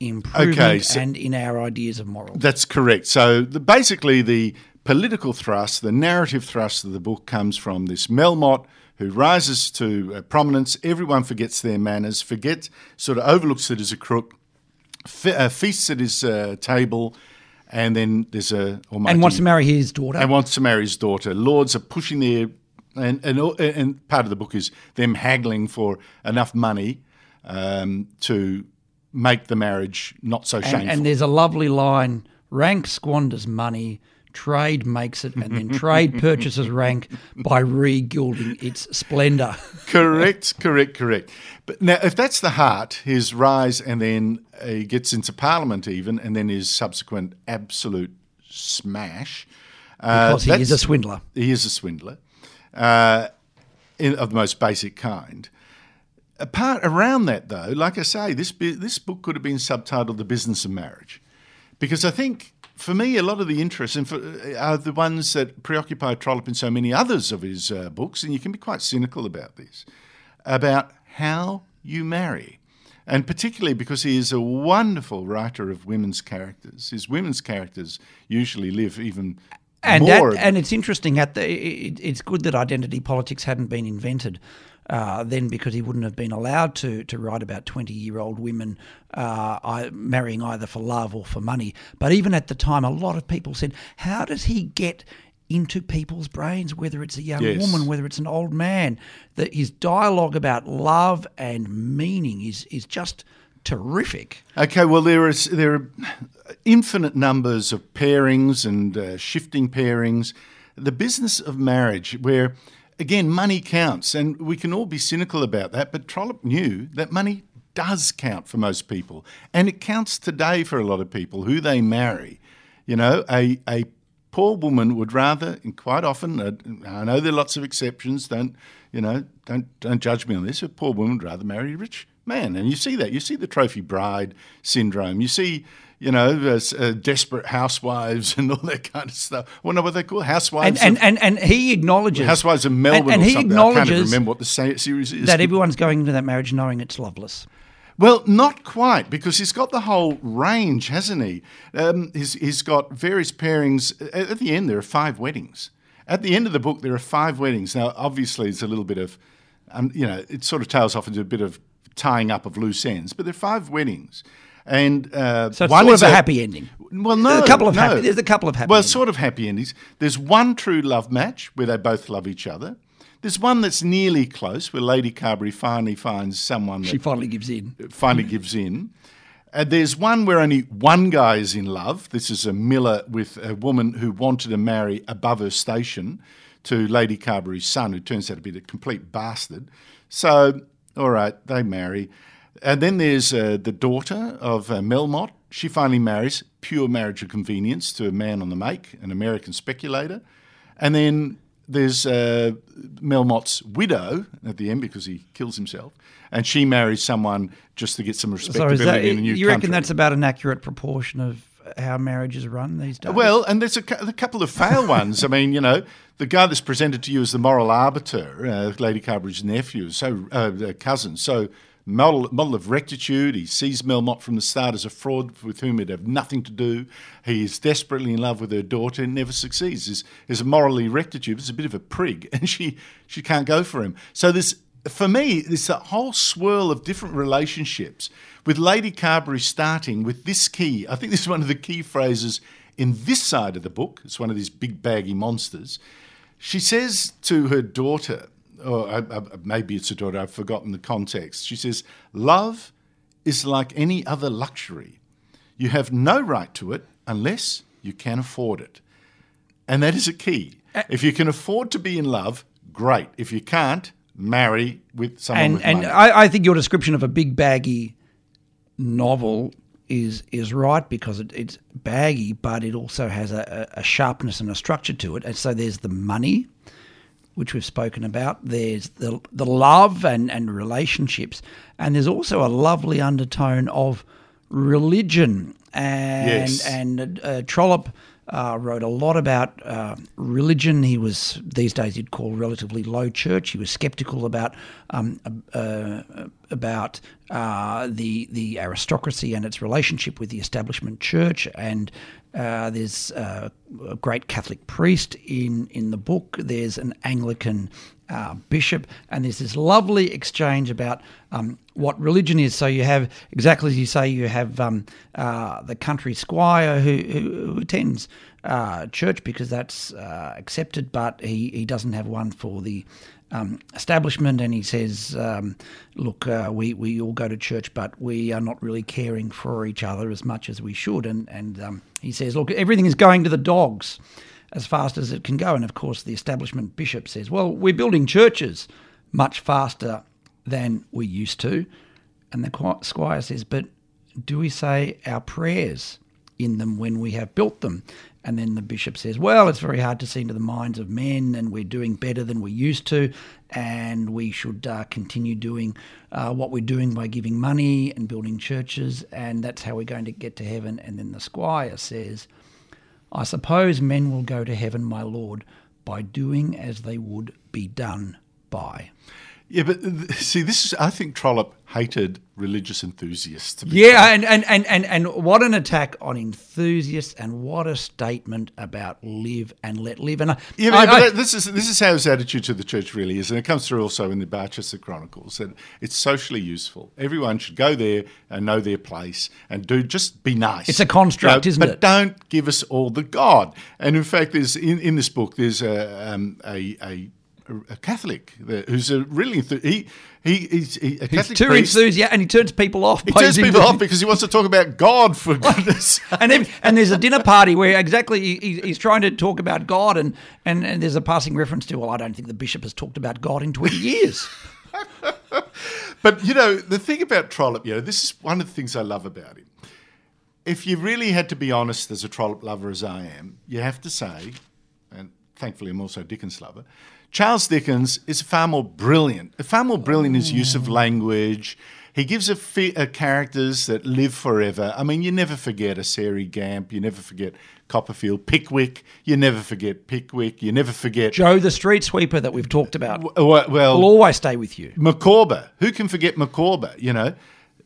improvement Okay, so- and in our ideas of morals. That's correct. So the, basically, the political thrust, the narrative thrust of the book comes from this Melmotte who rises to uh, prominence. Everyone forgets their manners, forgets, sort of overlooks it as a crook, fe- uh, feasts at his uh, table, and then there's a almighty, and wants to marry his daughter. and wants to marry his daughter. Lords are pushing their and and and part of the book is them haggling for enough money um, to make the marriage not so shameful. and, and there's a lovely line: rank squanders money, trade makes it, and then trade <laughs> purchases rank by re-gilding its splendour. <laughs> correct, correct, correct. But now, if that's the heart, his rise, and then he gets into Parliament, even, and then his subsequent absolute smash. Uh, Because he is a swindler. He is a swindler uh, in, of the most basic kind. Apart around that, though, like I say, this this book could have been subtitled "The Business of Marriage," because I think for me a lot of the interests and for, are the ones that preoccupy Trollope in so many others of his uh, books, and you can be quite cynical about this, about how you marry. And particularly because he is a wonderful writer of women's characters. His women's characters usually live even and more. that, and it's interesting at the it, it's good that identity politics hadn't been invented uh, then because he wouldn't have been allowed to to write about 20 year old women uh, I, marrying either for love or for money but even at the time a lot of people said how does he get into people's brains whether it's a young Yes. woman whether it's an old man that his dialogue about love and meaning is is just terrific Okay, well there is there are infinite numbers of pairings and uh, shifting pairings. The business of marriage, where again money counts, and we can all be cynical about that, but Trollope knew that money does count for most people, and it counts today for a lot of people who they marry. You know, a a poor woman would rather, and quite often, uh, I know there are lots of exceptions. Don't you know? Don't don't judge me on this. A poor woman would rather marry a rich man, and you see that. You see the trophy bride syndrome. You see, you know, uh, uh, desperate housewives <laughs> and all that kind of stuff. Well, no, what they call housewives. and, of, and, and, and he acknowledges housewives of Melbourne and, and or he something. I can't even acknowledges remember what the series is. that everyone's going into that marriage knowing it's loveless Well, not quite, because he's got the whole range, hasn't he? Um, he's, he's got various pairings. At at the end, there are five weddings. At the end of the book, there are five weddings. Now, obviously, it's a little bit of, um, you know, it sort of tails off into a bit of tying up of loose ends, but there are five weddings. And uh, So one is of a happy ending. Well, no, a couple of no. happy. There's a couple of happy. Well, endings. sort of happy endings. There's one true love match where they both love each other. There's one that's nearly close where Lady Carbury finally finds someone that she finally gives in. finally gives in. And there's one where only one guy is in love. This is a miller with a woman who wanted to marry above her station to Lady Carbury's son, who turns out to be the complete bastard. So, all right, they marry. And then there's uh, the daughter of uh, Melmotte. She finally marries, pure marriage of convenience, to a man on the make, an American speculator. And then there's uh, Melmotte's widow at the end because he kills himself, and she marries someone just to get some So respectability is that, in a new you country. reckon that's about an accurate proportion of how marriages run these days? Well, and there's a, a couple of fail ones. I mean, you know, the guy that's presented to you as the moral arbiter, uh, Lady Carbury's nephew, so uh, uh, cousin, so model model of rectitude. He sees Melmotte from the start as a fraud with whom he'd have nothing to do. He is desperately in love with her daughter and never succeeds. Is is morally rectitude. Is a bit of a prig, <laughs> and she she can't go for him. So there's for me, there's a whole swirl of different relationships with Lady Carbury starting with this key. I think this is one of the key phrases in this side of the book. It's one of these big baggy monsters. She says to her daughter, or uh, uh, maybe it's a daughter, I've forgotten the context. She says, Love is like any other luxury. You have no right to it unless you can afford it. And that is a key. If you can afford to be in love, great. If you can't, marry with someone and with and money. I, I think your description of a big baggy novel is is right because it, it's baggy, but it also has a a sharpness and a structure to it. And so there's the money, which we've spoken about. There's the the love and, and relationships, and there's also a lovely undertone of religion. And Yes. and uh, Trollope uh, wrote a lot about uh, religion. He was these days he'd call relatively low church. He was skeptical about um, uh, about uh, the the aristocracy and its relationship with the establishment church. And uh, there's uh, a great Catholic priest in in the book. There's an Anglican uh, bishop, and there's this lovely exchange about um, what religion is. So you have exactly as you say, you have um, uh, the country squire who, who, who attends uh, church because that's uh, accepted, but he, he doesn't have one for the um, establishment, and he says, um, "Look, uh, we we all go to church, but we are not really caring for each other as much as we should." And and um, he says, "Look, everything is going to the dogs." As fast as it can go. And of course, the establishment bishop says, well, we're building churches much faster than we used to. And the squire says, but do we say our prayers in them when we have built them? And then the bishop says, Well, it's very hard to see into the minds of men, and we're doing better than we used to, and we should uh, continue doing uh, what we're doing by giving money and building churches, and that's how we're going to get to heaven. And then the squire says, I suppose men will go to heaven, my lord, by doing as they would be done by. Yeah, but see, this is, I think Trollope hated religious enthusiasts. To be Yeah, and, and, and, and, and what an attack on enthusiasts, and what a statement about live and let live. And I, Yeah, I- but, I- this is this is how his attitude to the church really is, and it comes through also in the Barchester Chronicles that it's socially useful. Everyone should go there and know their place and do just be nice. It's a construct, isn't but it? But don't give us all the God. And in fact, there's in, in this book there's a um, a, a a Catholic that- who's a really enthu- he he he's he, a he's Catholic too priest. enthusiastic, and he turns people off. He turns people off because he wants to talk about God for goodness. <laughs> and then, and there's a dinner party where exactly he, he- he's trying to talk about God, and, and, and there's a passing reference to, well, I don't think the bishop has talked about God in 20 years. <laughs> But you know, the thing about Trollope, you know, this is one of the things I love about him. If you really had to be honest as a Trollope lover as I am, you have to say, and thankfully I'm also a Dickens lover, Charles Dickens is far more brilliant, far more brilliant in his use of mm. language. He gives a, fe- a characters that live forever. I mean, you never forget a Sairey Gamp, you never forget Copperfield, Pickwick, you never forget Pickwick, you never forget Joe, the street sweeper that we've talked about, well, well will always stay with you. Micawber. Who can forget Micawber? You know,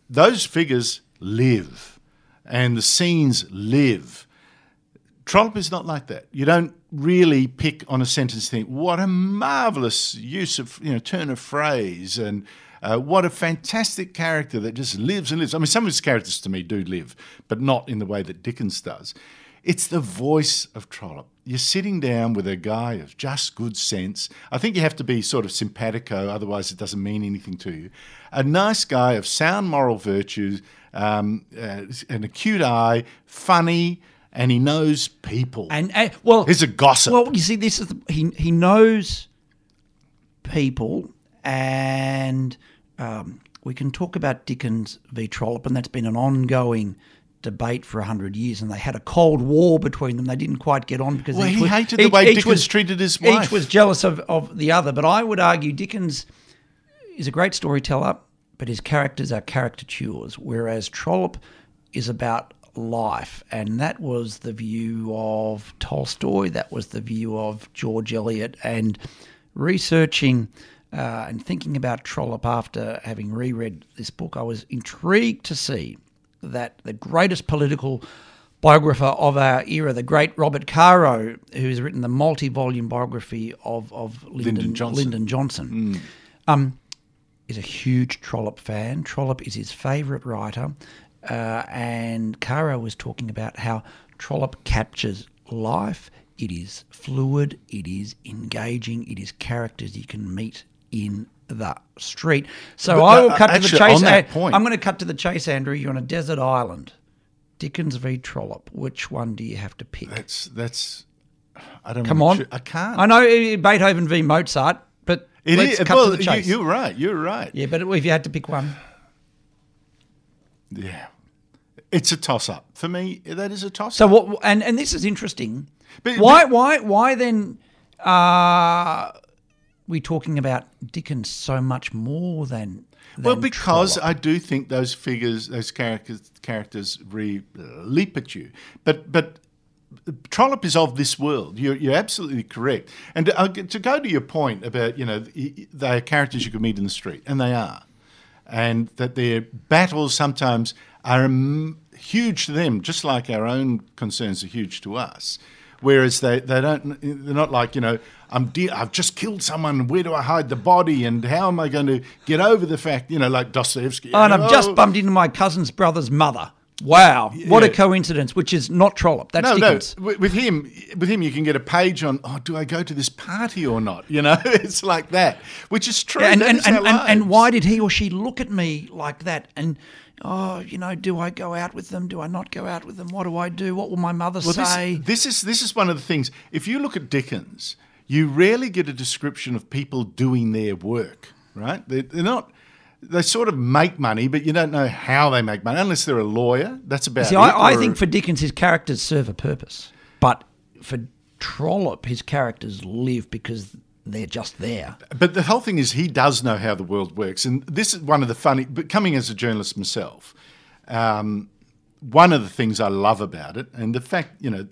those figures live and the scenes live. Trollope is not like that. You don't really pick on a sentence think, what a marvelous use of, you know, turn of phrase and uh, what a fantastic character that just lives and lives. I mean, some of his characters to me do live, but not in the way that Dickens does. It's the voice of Trollope. You're sitting down with a guy of just good sense. I think you have to be sort of simpatico, otherwise, it doesn't mean anything to you. A nice guy of sound moral virtues, um, uh, an acute eye, funny, and he knows people. And, and well, He's a gossip. Well, you see, this is the, he he knows people, and um, we can talk about Dickens v. Trollope, and that's been an ongoing debate for hundred years. And they had a cold war between them. They didn't quite get on because Well, he was- hated the way Dickens treated his wife. Each was jealous of, of the other. But I would argue Dickens is a great storyteller, but his characters are caricatures, whereas Trollope is about life. And that was the view of Tolstoy, that was the view of George Eliot. And researching uh, and thinking about Trollope after having reread this book, I was intrigued to see that the greatest political biographer of our era, the great Robert Caro, who's written the multi-volume biography of, of Lyndon, Lyndon Johnson. Lyndon Johnson um, is a huge Trollope fan. Trollope is his favourite writer. Uh, and Caro was talking about how Trollope captures life. It is fluid, it is engaging, it is characters you can meet in the street. So But, I uh, will cut to the chase. that Uh, point- I'm going to cut to the chase, Andrew. You're on a desert island. Dickens v. Trollope. Which one do you have to pick? that's, that's, I don't know. Come on. to I can't. I know uh, Beethoven v. Mozart, but It let's is- cut well, to the chase. You, are right. You're right. yeah, but if you had to pick one. Yeah. It's a toss up. For me, that is a toss up. So what? And and this is interesting. But- why why why then are we talking about Dickens so much more than? than Well, because Trollope? I do think those figures, those characters, characters re, leap at you. But but Trollope is of this world. You're, you're absolutely correct. And to, uh, to go to your point about you know they are characters you could meet in the street, and they are, and that their battles sometimes are um, huge to them, just like our own concerns are huge to us. Whereas they, they don't they're not like you know I'm de- I've just killed someone where do I hide the body and how am I going to get over the fact you know like Dostoevsky Oh, and I've just oh, bumped into my cousin's brother's mother. Wow, what a coincidence! Which is not Trollope. That's no, Dickens. no. With him, with him, you can get a page on. Oh, do I go to this party or not? You know, <laughs> it's like that, which is true. and That and, is and, and, and why did he or she look at me like that? And oh, you know, do I go out with them? Do I not go out with them? What do I do? What will my mother Well, this, say? this is this is one of the things. If you look at Dickens, you rarely get a description of people doing their work. Right? They're, they're not. They sort of make money, but you don't know how they make money unless they're a lawyer. That's about See, it. I, I or- think for Dickens, his characters serve a purpose, but for Trollope, his characters live because they're just there. But the whole thing is, he does know how the world works, and this is one of the funny. But coming as a journalist myself, um, one of the things I love about it, and the fact, you know,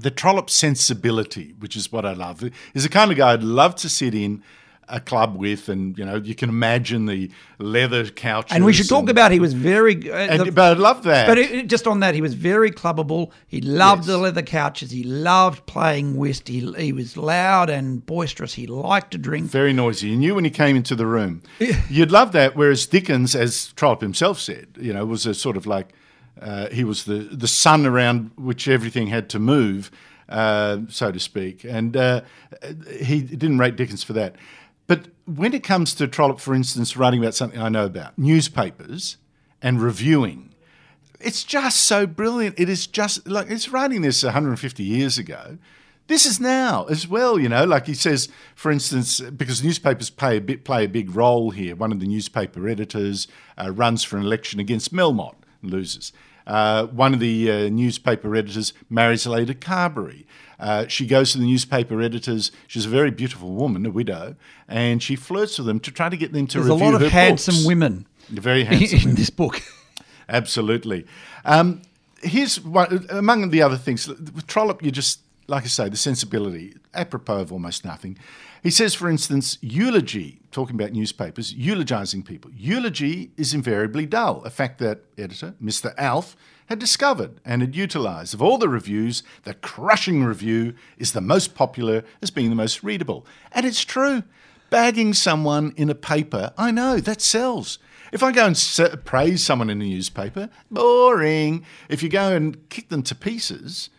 the Trollope sensibility, which is what I love, is the kind of guy I'd love to sit in a club with, and you know, you can imagine the leather couches. And we should talk about he was very. Uh, And, the- but I love that. But it, just on that, he was very clubbable. He loved Yes. the leather couches. He loved playing whist. He, he was loud and boisterous. He liked to drink. very noisy. You knew when he came into the room. <laughs> You'd love that. Whereas Dickens, as Trollope himself said, you know, was a sort of like uh, he was the the sun around which everything had to move, uh, so to speak. And uh, he didn't rate Dickens for that. But when it comes to Trollope, for instance, writing about something I know about, newspapers and reviewing, it's just so brilliant. It is just like it's writing this 150 years ago. This is now as well, you know. Like he says, for instance, because newspapers play a bit play a big role here. One of the newspaper editors uh, runs for an election against Melmotte and loses. Uh, one of the uh, newspaper editors marries Lady Carbury. Uh, she goes to the newspaper editors. She's a very beautiful woman, a widow, and she flirts with them to try to get them to There's a lot of handsome books. women Very handsome. <laughs> in this book. Absolutely. Um, here's one among the other things. With Trollope, you just like I say, the sensibility, apropos of almost nothing. He says, for instance, eulogy, talking about newspapers, eulogizing people. Eulogy is invariably dull, a fact that editor, Mr. Alf, had discovered and had utilized. Of all the reviews, the crushing review is the most popular as being the most readable. And it's true. Bagging someone in a paper, I know, that sells. If I go and praise someone in a newspaper, boring. If you go and kick them to pieces,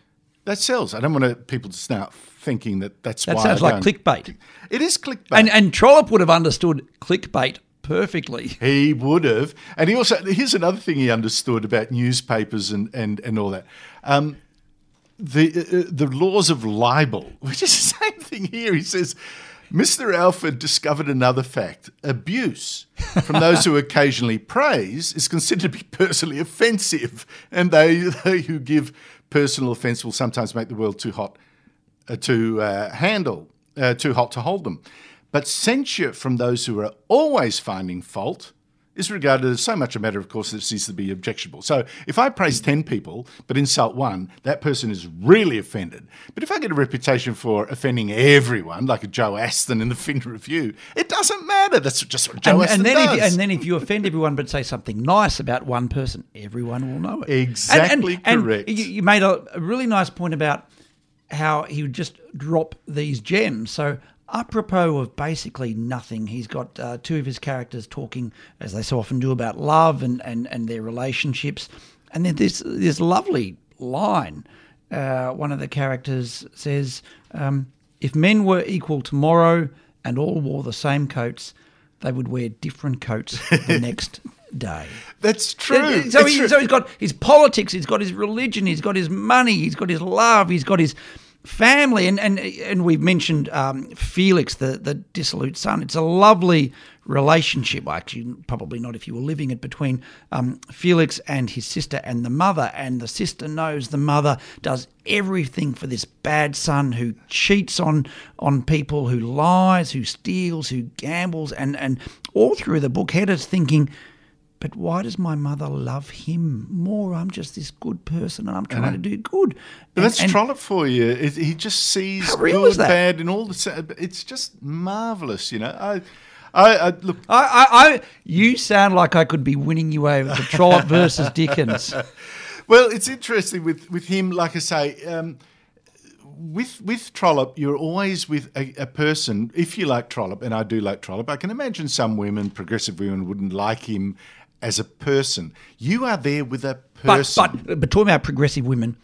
that sells. I don't want people to start thinking that that's That why. sounds I like don't- clickbait. It is clickbait. And and Trollope would have understood clickbait perfectly. <laughs> He would have. And he also, here's another thing he understood about newspapers and, and, and all that. Um, the, uh, the laws of libel, <laughs> which is the same thing here. He says, Mr. Alfred discovered another fact. Abuse from those who occasionally praise is considered to be personally offensive, and they, <laughs> they who give personal offense will sometimes make the world too hot uh, to uh, handle, uh, too hot to hold them. But censure from those who are always finding fault is regarded as so much a matter of course that it ceases to be objectionable. So if I praise 10 people but insult one, that person is really offended. But if I get a reputation for offending everyone, like a Joe Aston in the <laughs> Fin Review, it doesn't matter. That's just what Joe And, Aston and then does. if you, and then if you offend everyone but say something nice about one person, everyone will know it. Exactly and, and, correct. And you, made a really nice point about how he would just drop these gems. So apropos of basically nothing, he's got uh, two of his characters talking, as they so often do, about love and, and, and their relationships. And then this this lovely line. Uh, one of the characters says, um, "If men were equal tomorrow and all wore the same coats, they would wear different coats the <laughs> next day." That's true. So, he, true. so he's got his politics, he's got his religion, he's got his money, he's got his love, he's got his family, and and and we've mentioned um, Felix, the the dissolute son. It's a lovely relationship. Well, Actually, probably not if you were living it between um, Felix and his sister and the mother, and the sister knows the mother does everything for this bad son who cheats on on people, who lies, who steals, who gambles, and and all through the book, Hetta's thinking but why does my mother love him more? I'm just this good person and I'm trying to do good. But And- that's and- Trollope for you. It, he just sees good, bad, and all the. It's just marvelous, you know. I, I, I look. I, I, I, you sound like I could be winning you over the Trollope versus Dickens. <laughs> Well, it's interesting with with him. Like I say, um, with with Trollope, you're always with a, a person. If you like Trollope, and I do like Trollope, I can imagine some women, progressive women, wouldn't like him as a person. You are there with a person. but, but talking about progressive women,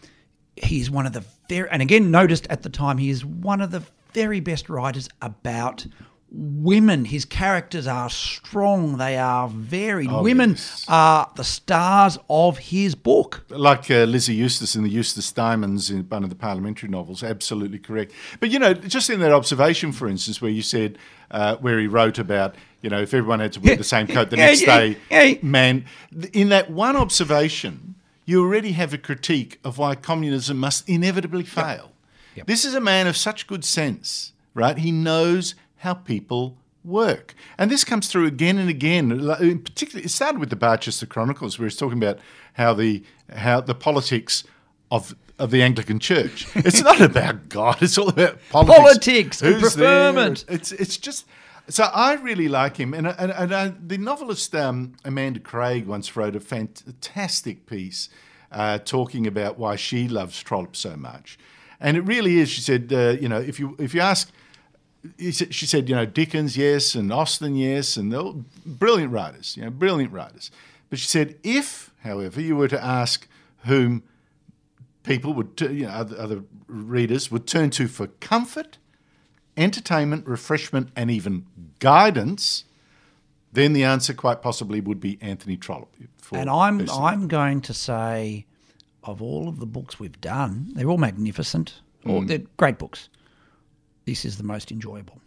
he's one of the very, and again, noticed at the time, he is one of the very best writers about women. His characters are strong, they are varied. women Oh, yes. are the stars of his book. like uh, Lizzie Eustace in the Eustace Diamonds in one of the parliamentary novels, absolutely correct. But you know, just in that observation, for instance, where you said uh, where he wrote about, you know, if everyone had to wear the same coat the <laughs> next day, man, in that one observation, you already have a critique of why communism must inevitably fail. This is a man of such good sense, right? He knows how people work. And this comes through again and again. In Particularly, it started with the Barchester Chronicles, where he's talking about how the how the politics of of the Anglican Church. It's not <laughs> about God. It's all about politics. Politics and Who's there? preferment. It's it's just. So I really like him, and and, and uh, the novelist um, Amanda Craig once wrote a fantastic piece uh, talking about why she loves Trollope so much, and it really is. She said, uh, you know, if you if you ask she said, you know, Dickens, yes, and Austen, yes, and they're brilliant writers, you know, brilliant writers. But she said, if, however, you were to ask whom people would, you know, other, other readers would turn to for comfort, entertainment, refreshment, and even guidance, then the answer quite possibly would be Anthony Trollope. And I'm best- I'm going to say, of all of the books we've done, they're all magnificent. Or they're great books. This is the most enjoyable.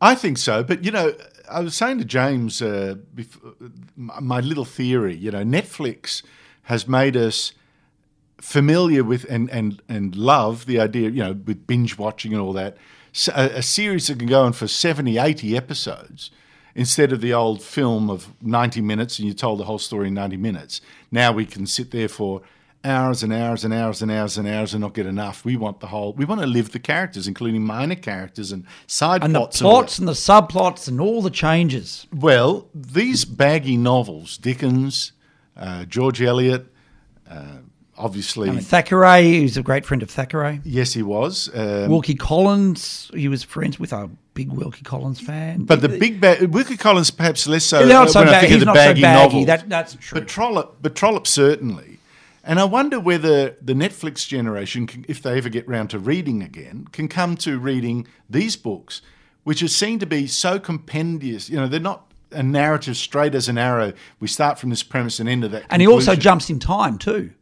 I think so, but you know, I was saying to James, uh, bef- my my little theory. You know, Netflix has made us familiar with and and and love the idea. You know, with binge watching and all that. A, a series that can go on for 70, 80 episodes instead of the old film of ninety minutes, and you told the whole story in ninety minutes. Now we can sit there for hours and hours and hours and hours and hours and not get enough. We want the whole. We want to live the characters, including minor characters and side And the plots. and plots and the subplots and all the changes. Well, these baggy novels, Dickens, uh, George Eliot, uh, obviously, I mean, Thackeray, he's a great friend of Thackeray. yes, he was. Um, Wilkie Collins, he was friends with a big Wilkie Collins fan. but the big bag, Wilkie Collins perhaps less so. He's not so when I think he's of the not so baggy baggy, novels. that- that's true. But Trollope, but Trollope certainly. And I wonder whether the Netflix generation, can, if they ever get round to reading again, can come to reading these books, which are seen to be so compendious. You know, they're not a narrative straight as an arrow. We start from this premise and end of that. And he also jumps in time too.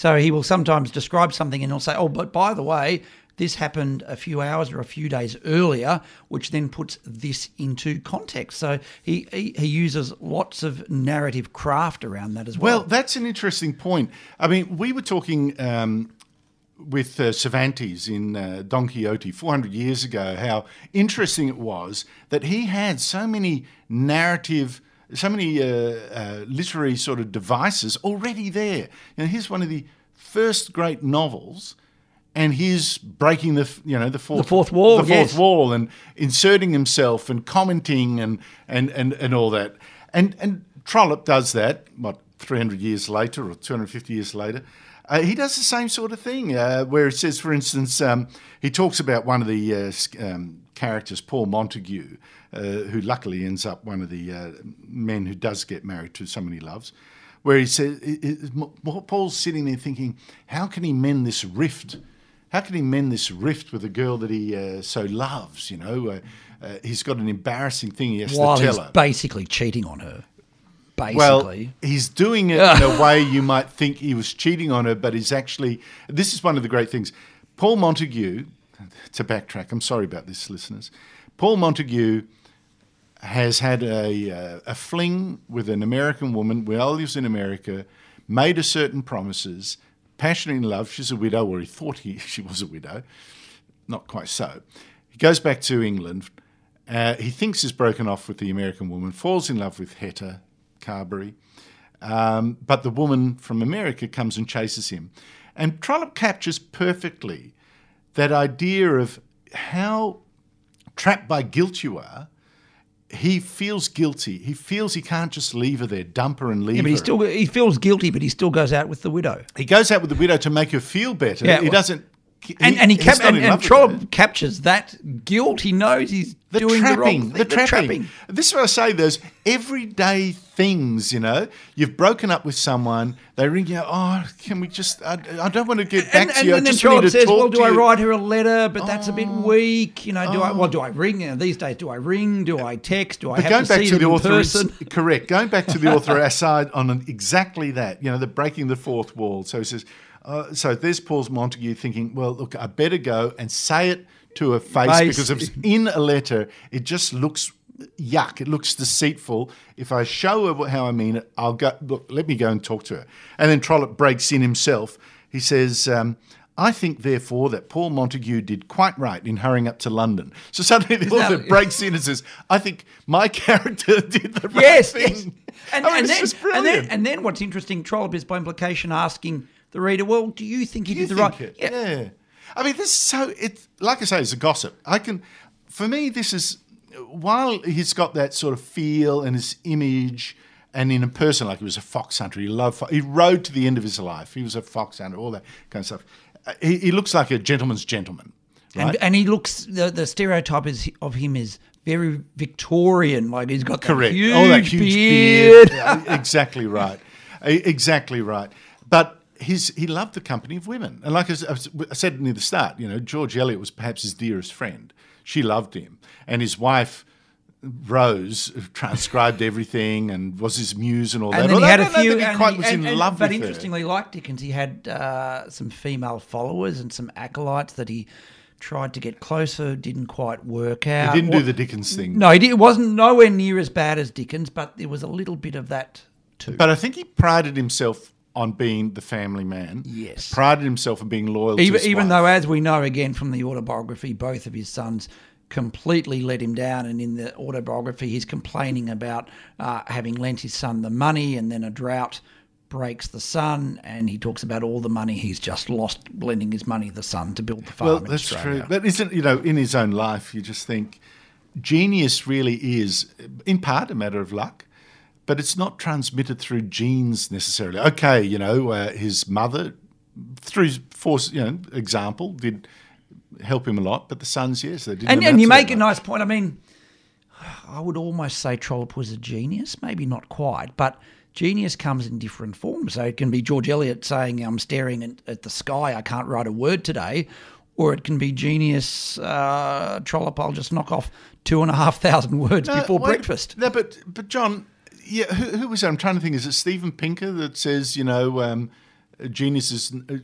So he will sometimes describe something and he'll say, "Oh, but by the way, this happened a few hours or a few days earlier," which then puts this into context. So he he, he uses lots of narrative craft around that as well. Well, that's an interesting point. I mean, we were talking um, with uh, Cervantes in uh, Don Quixote 400 years ago how interesting it was that he had so many narrative, so many uh, uh, literary sort of devices already there. You know, here's one of the first great novels. And he's breaking the you know the fourth, the fourth wall, the fourth yes. wall, and inserting himself and commenting and and and, and all that. And and Trollope does that. What 300 years later or 250 years later, uh, he does the same sort of thing. Uh, where it says, for instance, um, he talks about one of the uh, um, characters, Paul Montague, who luckily ends up one of the uh, men who does get married to someone he loves. Where he says, Paul's sitting there thinking, how can he mend this rift? How can he mend this rift with a girl that he uh, so loves? You know, uh, uh, he's got an embarrassing thing he has while to he's her. basically cheating on her. Basically. Well, he's doing it in a <laughs> way you might think he was cheating on her, but he's actually. This is one of the great things. Paul Montague, to backtrack, I'm sorry about this, listeners. Paul Montague has had a, uh, a fling with an American woman while lives in America, made a certain promises, passionately in love. She's a widow, or he thought he, <laughs> she was a widow. Not quite so. He goes back to England. Uh, he thinks he's broken off with the American woman, falls in love with Hetta Carbury. Um, but the woman from America comes and chases him. And Trollope captures perfectly that idea of how trapped by guilt you are. He feels guilty. He feels he can't just leave her there, dump her and leave yeah, but her. he still he feels guilty, but he still goes out with the widow. He goes out with the widow to make her feel better. Yeah, he well- doesn't. And and he cap- and, and captures that guilt. He knows he's The doing trapping, the wrong thing. the trapping. This is what I say. There's everyday things, you know. You've broken up with someone. They ring you. Oh, can we just? I, I don't want to get back And, to and, you. And then Trollope says, "Well, do I write her a letter? But that's a bit Oh. weak. You know, do I? Well, oh. do I ring? You know, these days, do I ring? Do uh, I text? Do I But have going to back see to the author, is, person? <laughs> correct. Going back to the author <laughs> aside on an, exactly that. You know, the breaking the fourth wall. So he says. Uh, so there's Paul's Montague thinking, well, look, I better go and say it to her face, Face. because if it's in a letter, it just looks yuck. It looks deceitful. If I show her how I mean it, I'll go. Look, let me go and talk to her. And then Trollope breaks in himself. He says, um, I think, therefore, that Paul Montague did quite right in hurrying up to London. So suddenly the author breaks in and says, I think my <laughs> character did the right Yes, thing. yes. And, I mean, and, then, and, brilliant. then, and then what's interesting, Trollope is by implication asking the reader, well, do you think he Do did the right? it? Yeah. I mean, this is so. It like I say, it's a gossip. I can, for me, this is while he's got that sort of feel and his image, and in a person like he was a fox hunter. He loved. fo- He rode to the end of his life. He was a fox hunter. All that kind of stuff. Uh, He, he looks like a gentleman's gentleman. Right? And, and he looks, the, the stereotype is of him is very Victorian. Like he's got Correct. huge, oh, that huge beard. beard. <laughs> Yeah, exactly right. Exactly right. But his he loved the company of women, and like I said near the start, you know, George Eliot was perhaps his dearest friend. She loved him, and his wife. Rose transcribed everything and was his muse and all And that. then he had I a few. he quite he- was and- in and- love but with her. interestingly, like Dickens, he had uh, some female followers and some acolytes that he tried to get closer. Didn't quite work out. He didn't do the Dickens thing. No, it wasn't nowhere near as bad as Dickens, but there was a little bit of that too. But I think he prided himself on being the family man. Yes. Prided himself on being loyal to even his even though, as we know again from the autobiography, both of his sons completely let him down, and in the autobiography, he's complaining about uh, having lent his son the money, and then a drought breaks the son, and he talks about all the money he's just lost lending his money to the son to build the farm. Well, that's true. But isn't you know in his own life, you just think genius really is in part a matter of luck, but it's not transmitted through genes necessarily. Okay, you know uh, his mother, through force, you know, example, did help him a lot, but the sons, yes, they didn't. And, and you make a nice point. I mean, I would almost say Trollope was a genius, maybe not quite, but genius comes in different forms. So it can be George Eliot saying, I'm staring at, at the sky, I can't write a word today. Or it can be genius, uh, Trollope, I'll just knock off two and a half thousand words No, before wait, breakfast. No, but but John, yeah, who, who was that? I'm trying to think. Is it Steven Pinker that says you know um, genius is uh,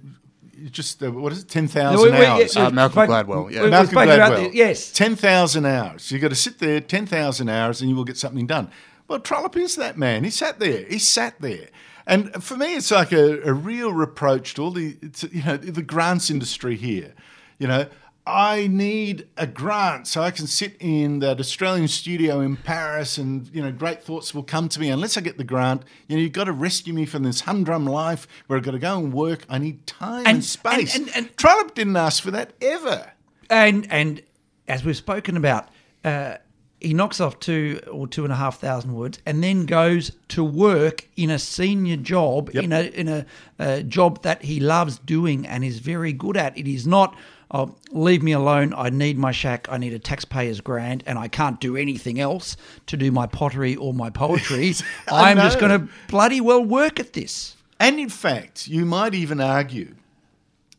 just uh, what is it, ten thousand We- thousand we- hours? Uh, Malcolm spoke- Gladwell, yeah. we- we Malcolm spoke about Gladwell. the- yes. 10,000 hours. You've got to sit there 10,000 hours and you will get something done. Well, Trollope is that man. He sat there. He sat there. And for me, it's like a, a real reproach to all the, to, you know, the grants industry here. You know, I need a grant so I can sit in that Australian studio in Paris and, you know, great thoughts will come to me. Unless I get the grant, you know, you've got to rescue me from this humdrum life where I've got to go and work. I need time and, And- space. and- and- and- Trollope didn't ask for that ever. And and as we've spoken about, uh, he knocks off two or two and a half thousand words, and then goes to work in a senior job Yep. in a in a, uh job that he loves doing and is very good at. It is not. Oh, leave me alone. I need my shack. I need a taxpayer's grant, and I can't do anything else to do my pottery or my poetry. <laughs> I'm just going to bloody well work at this. And in fact, you might even argue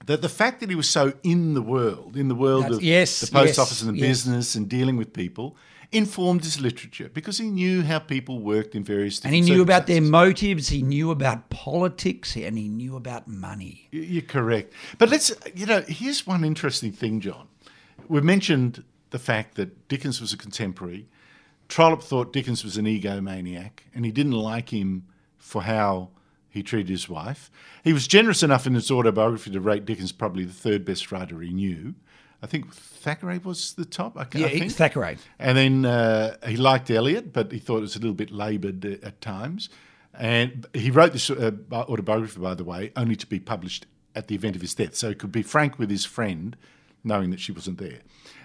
that the fact that he was so in the world, in the world That's- of yes, the post yes, office and the yes. business and dealing with people, informed his literature because he knew how people worked in various And he knew about their motives. He knew about politics, and he knew about money. You're correct. But let's, you know, here's one interesting thing, John. We mentioned the fact that Dickens was a contemporary. Trollope thought Dickens was an egomaniac and he didn't like him for how he treated his wife. He was generous enough in his autobiography to rate Dickens probably the third best writer he knew. I think Thackeray was the top. I, Yeah, I think. Thackeray. And then uh, he liked Eliot, but he thought it was a little bit laboured uh, at times. And he wrote this uh, autobiography, by the way, only to be published at the event of his death. So he could be frank with his friend, knowing that she wasn't there.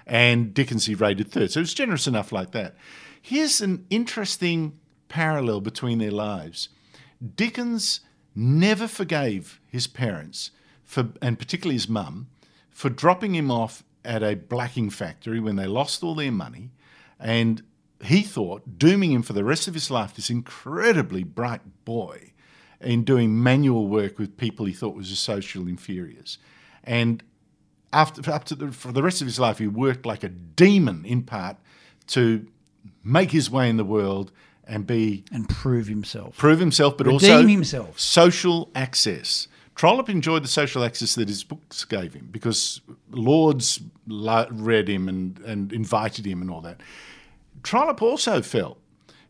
And Dickens he rated third. So he was generous enough like that. Here's an interesting parallel between their lives. Dickens never forgave his parents, for, and particularly his mum, for dropping him off at a blacking factory when they lost all their money. And he thought dooming him for the rest of his life, this incredibly bright boy, in doing manual work with people he thought was his social inferiors. And after up to the, for the rest of his life, he worked like a demon in part to make his way in the world and be and prove himself. prove himself, but also Redeem also himself. social access. Trollope enjoyed the social access that his books gave him because lords read him and, and invited him and all that. Trollope also felt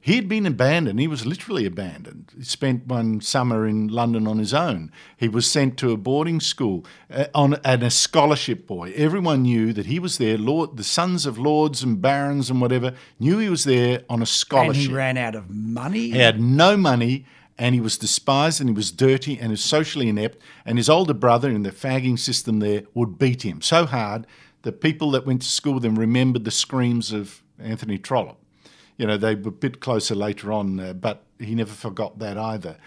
He had been abandoned. He was literally abandoned. He spent one summer in London on his own. He was sent to a boarding school uh, on and a scholarship boy. Everyone knew that he was there. Lord, the sons of lords and barons and whatever knew he was there on a scholarship. And he ran out of money. He had no money and he was despised and he was dirty and he was socially inept. And his older brother in the fagging system there would beat him so hard that people that went to school with him remembered the screams of Anthony Trollope. You know, they were a bit closer later on, uh, but he never forgot that either.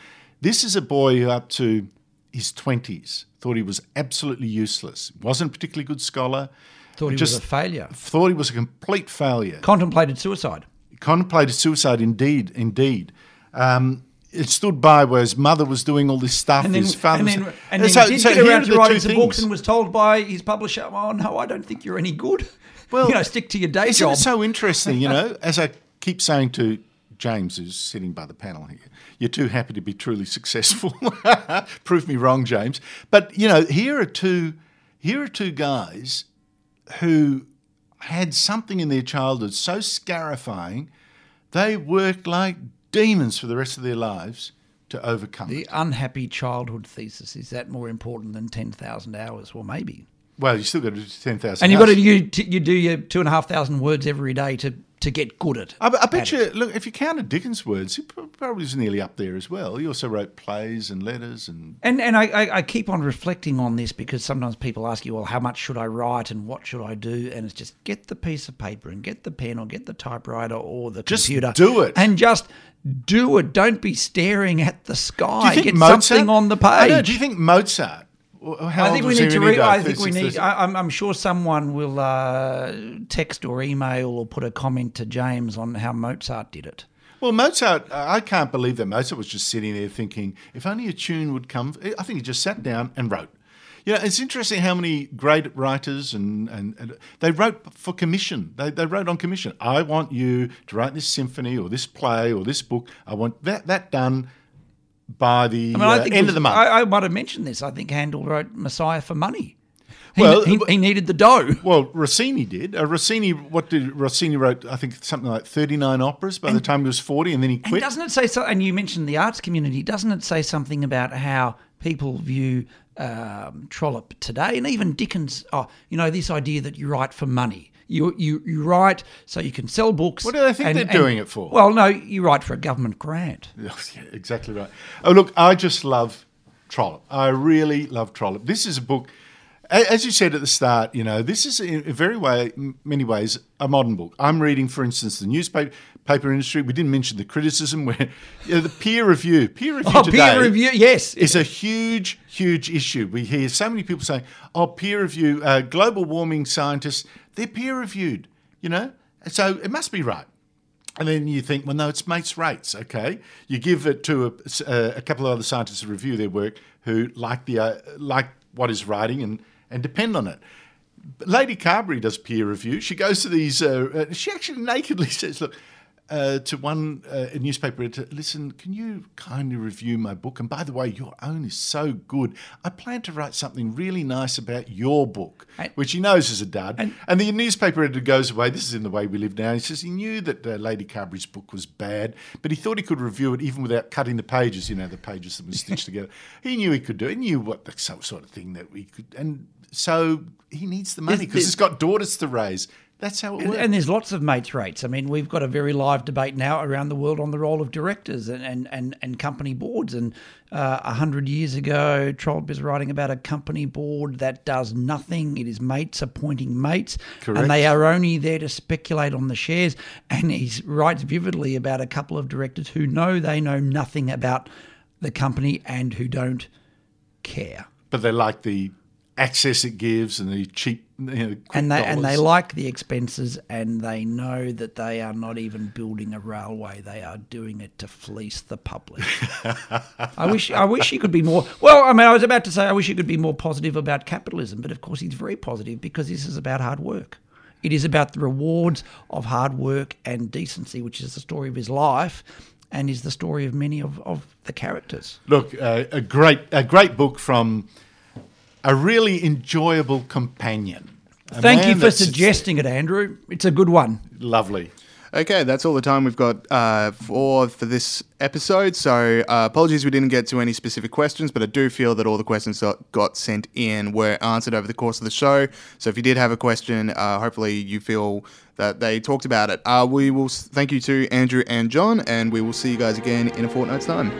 This is a boy who, up to his 20s, thought he was absolutely useless. Wasn't a particularly good scholar. Thought he just was a failure. Thought he was a complete failure Contemplated suicide. contemplated suicide indeed indeed um, it stood by where his mother was doing all this stuff And then, his father and then, and then so- he did so get around to writing some books and was told by his publisher, "Oh no, I don't think you're any good. <laughs> Well, you know, stick to your day Isn't job." it so interesting, you know, <laughs> as I keep saying to James, who's sitting by the panel here, you're too happy to be truly successful. <laughs> Prove me wrong, James. But, you know, here are two here are two guys who had something in their childhood so scarifying, they worked like demons for the rest of their lives to overcome it. the unhappy childhood thesis is that more important than ten thousand hours? Well, maybe. Well, you still got to do 10,000 And you've got to you, you do your two and a half thousand words every day to to get good at. I, I bet at you, it. look, if you counted Dickens' words, he probably was nearly up there as well. He also wrote plays and letters and. And and I, I, I keep on reflecting on this because sometimes people ask you, well, how much should I write and what should I do? And it's just get the piece of paper and get the pen or get the typewriter or the Just computer. do it. And just do it. Don't be staring at the sky. Do you think get Mozart, something on the page. Do you think Mozart? I think we need to read. I think we need. I, I'm, I'm sure someone will uh, text or email or put a comment to James on how Mozart did it. Well, Mozart, I can't believe that Mozart was just sitting there thinking, if only a tune would come. I think he just sat down and wrote. You know, it's interesting how many great writers and, and, and they wrote for commission. They, they wrote on commission. I want you to write this symphony or this play or this book. I want that that done by the I mean, uh, I think end was- of the month. I, I might have mentioned this. I think Handel wrote Messiah for money. He, Well, he, he needed the dough. Well, Rossini did. Uh, Rossini, what did Rossini wrote? I think something like thirty-nine operas by the time he was forty, and then he And quit. doesn't it say so? And you mentioned the arts community. Doesn't it say something about how people view um, Trollope today, and even Dickens? Oh, you know, this idea that you write for money. You you you write so you can sell books. What do they think they're doing it for? Well, no, you write for a government grant. <laughs> Yeah, exactly right. Oh, look, I just love Trollope. I really love Trollope. This is a book, as you said at the start, you know, this is in a very way, many ways, a modern book. I'm reading, for instance, the newspaper paper industry. We didn't mention the criticism where you know, the peer review, peer review Oh, today peer review, yes. is a huge, huge issue. We hear so many people saying, "Oh, peer review, uh, global warming scientists, they're peer reviewed," you know, so it must be right. And then you think, well, no, it's mates' rates. Okay, you give it to a, a couple of other scientists to review their work who like the uh, like what is writing and and depend on it. Lady Carbury does peer review. She goes to these. Uh, uh, she actually nakedly <laughs> says, "Look." Uh, to one uh, newspaper editor, listen, can you kindly review my book? And by the way, your own is so good. I plan to write something really nice about your book, And- which he knows is a dud. And- And the newspaper editor goes away. This is in the way we live now. He says he knew that uh, Lady Carbury's book was bad, but he thought he could review it even without cutting the pages. You know, the pages that were stitched <laughs> together. He knew he could do. it. He knew what the sort of thing that we could. And so he needs the money because he's got daughters to raise. That's how it And, works. and there's lots of mates rates. I mean, we've got a very live debate now around the world on the role of directors and, and, and, and company boards. And uh, a hundred years ago, Trollope is writing about a company board that does nothing. It is mates appointing mates, Correct. and they are only there to speculate on the shares. And he writes vividly about a couple of directors who know they know nothing about the company and who don't care. but they like the access it gives and the cheap, you know, and they and they like the expenses and they know that they are not even building a railway. They are doing it to fleece the public. <laughs> I wish i wish he could be more well i mean i was about to say i wish he could be more positive about capitalism but of course he's very positive because this is about hard work. It is about the rewards of hard work and decency which is the story of his life and is the story of many of, of the characters. Look, uh, a great, a great book from a really enjoyable companion. A thank you for suggesting it andrew it's a good one Lovely. Okay, that's all the time we've got uh, for for this episode. So uh, apologies we didn't get to any specific questions, but I do feel that all the questions that got sent in were answered over the course of the show. So if you did have a question, uh, hopefully you feel that they talked about it. Uh, we will s- thank you to Andrew and John, and we will see you guys again in a fortnight's time.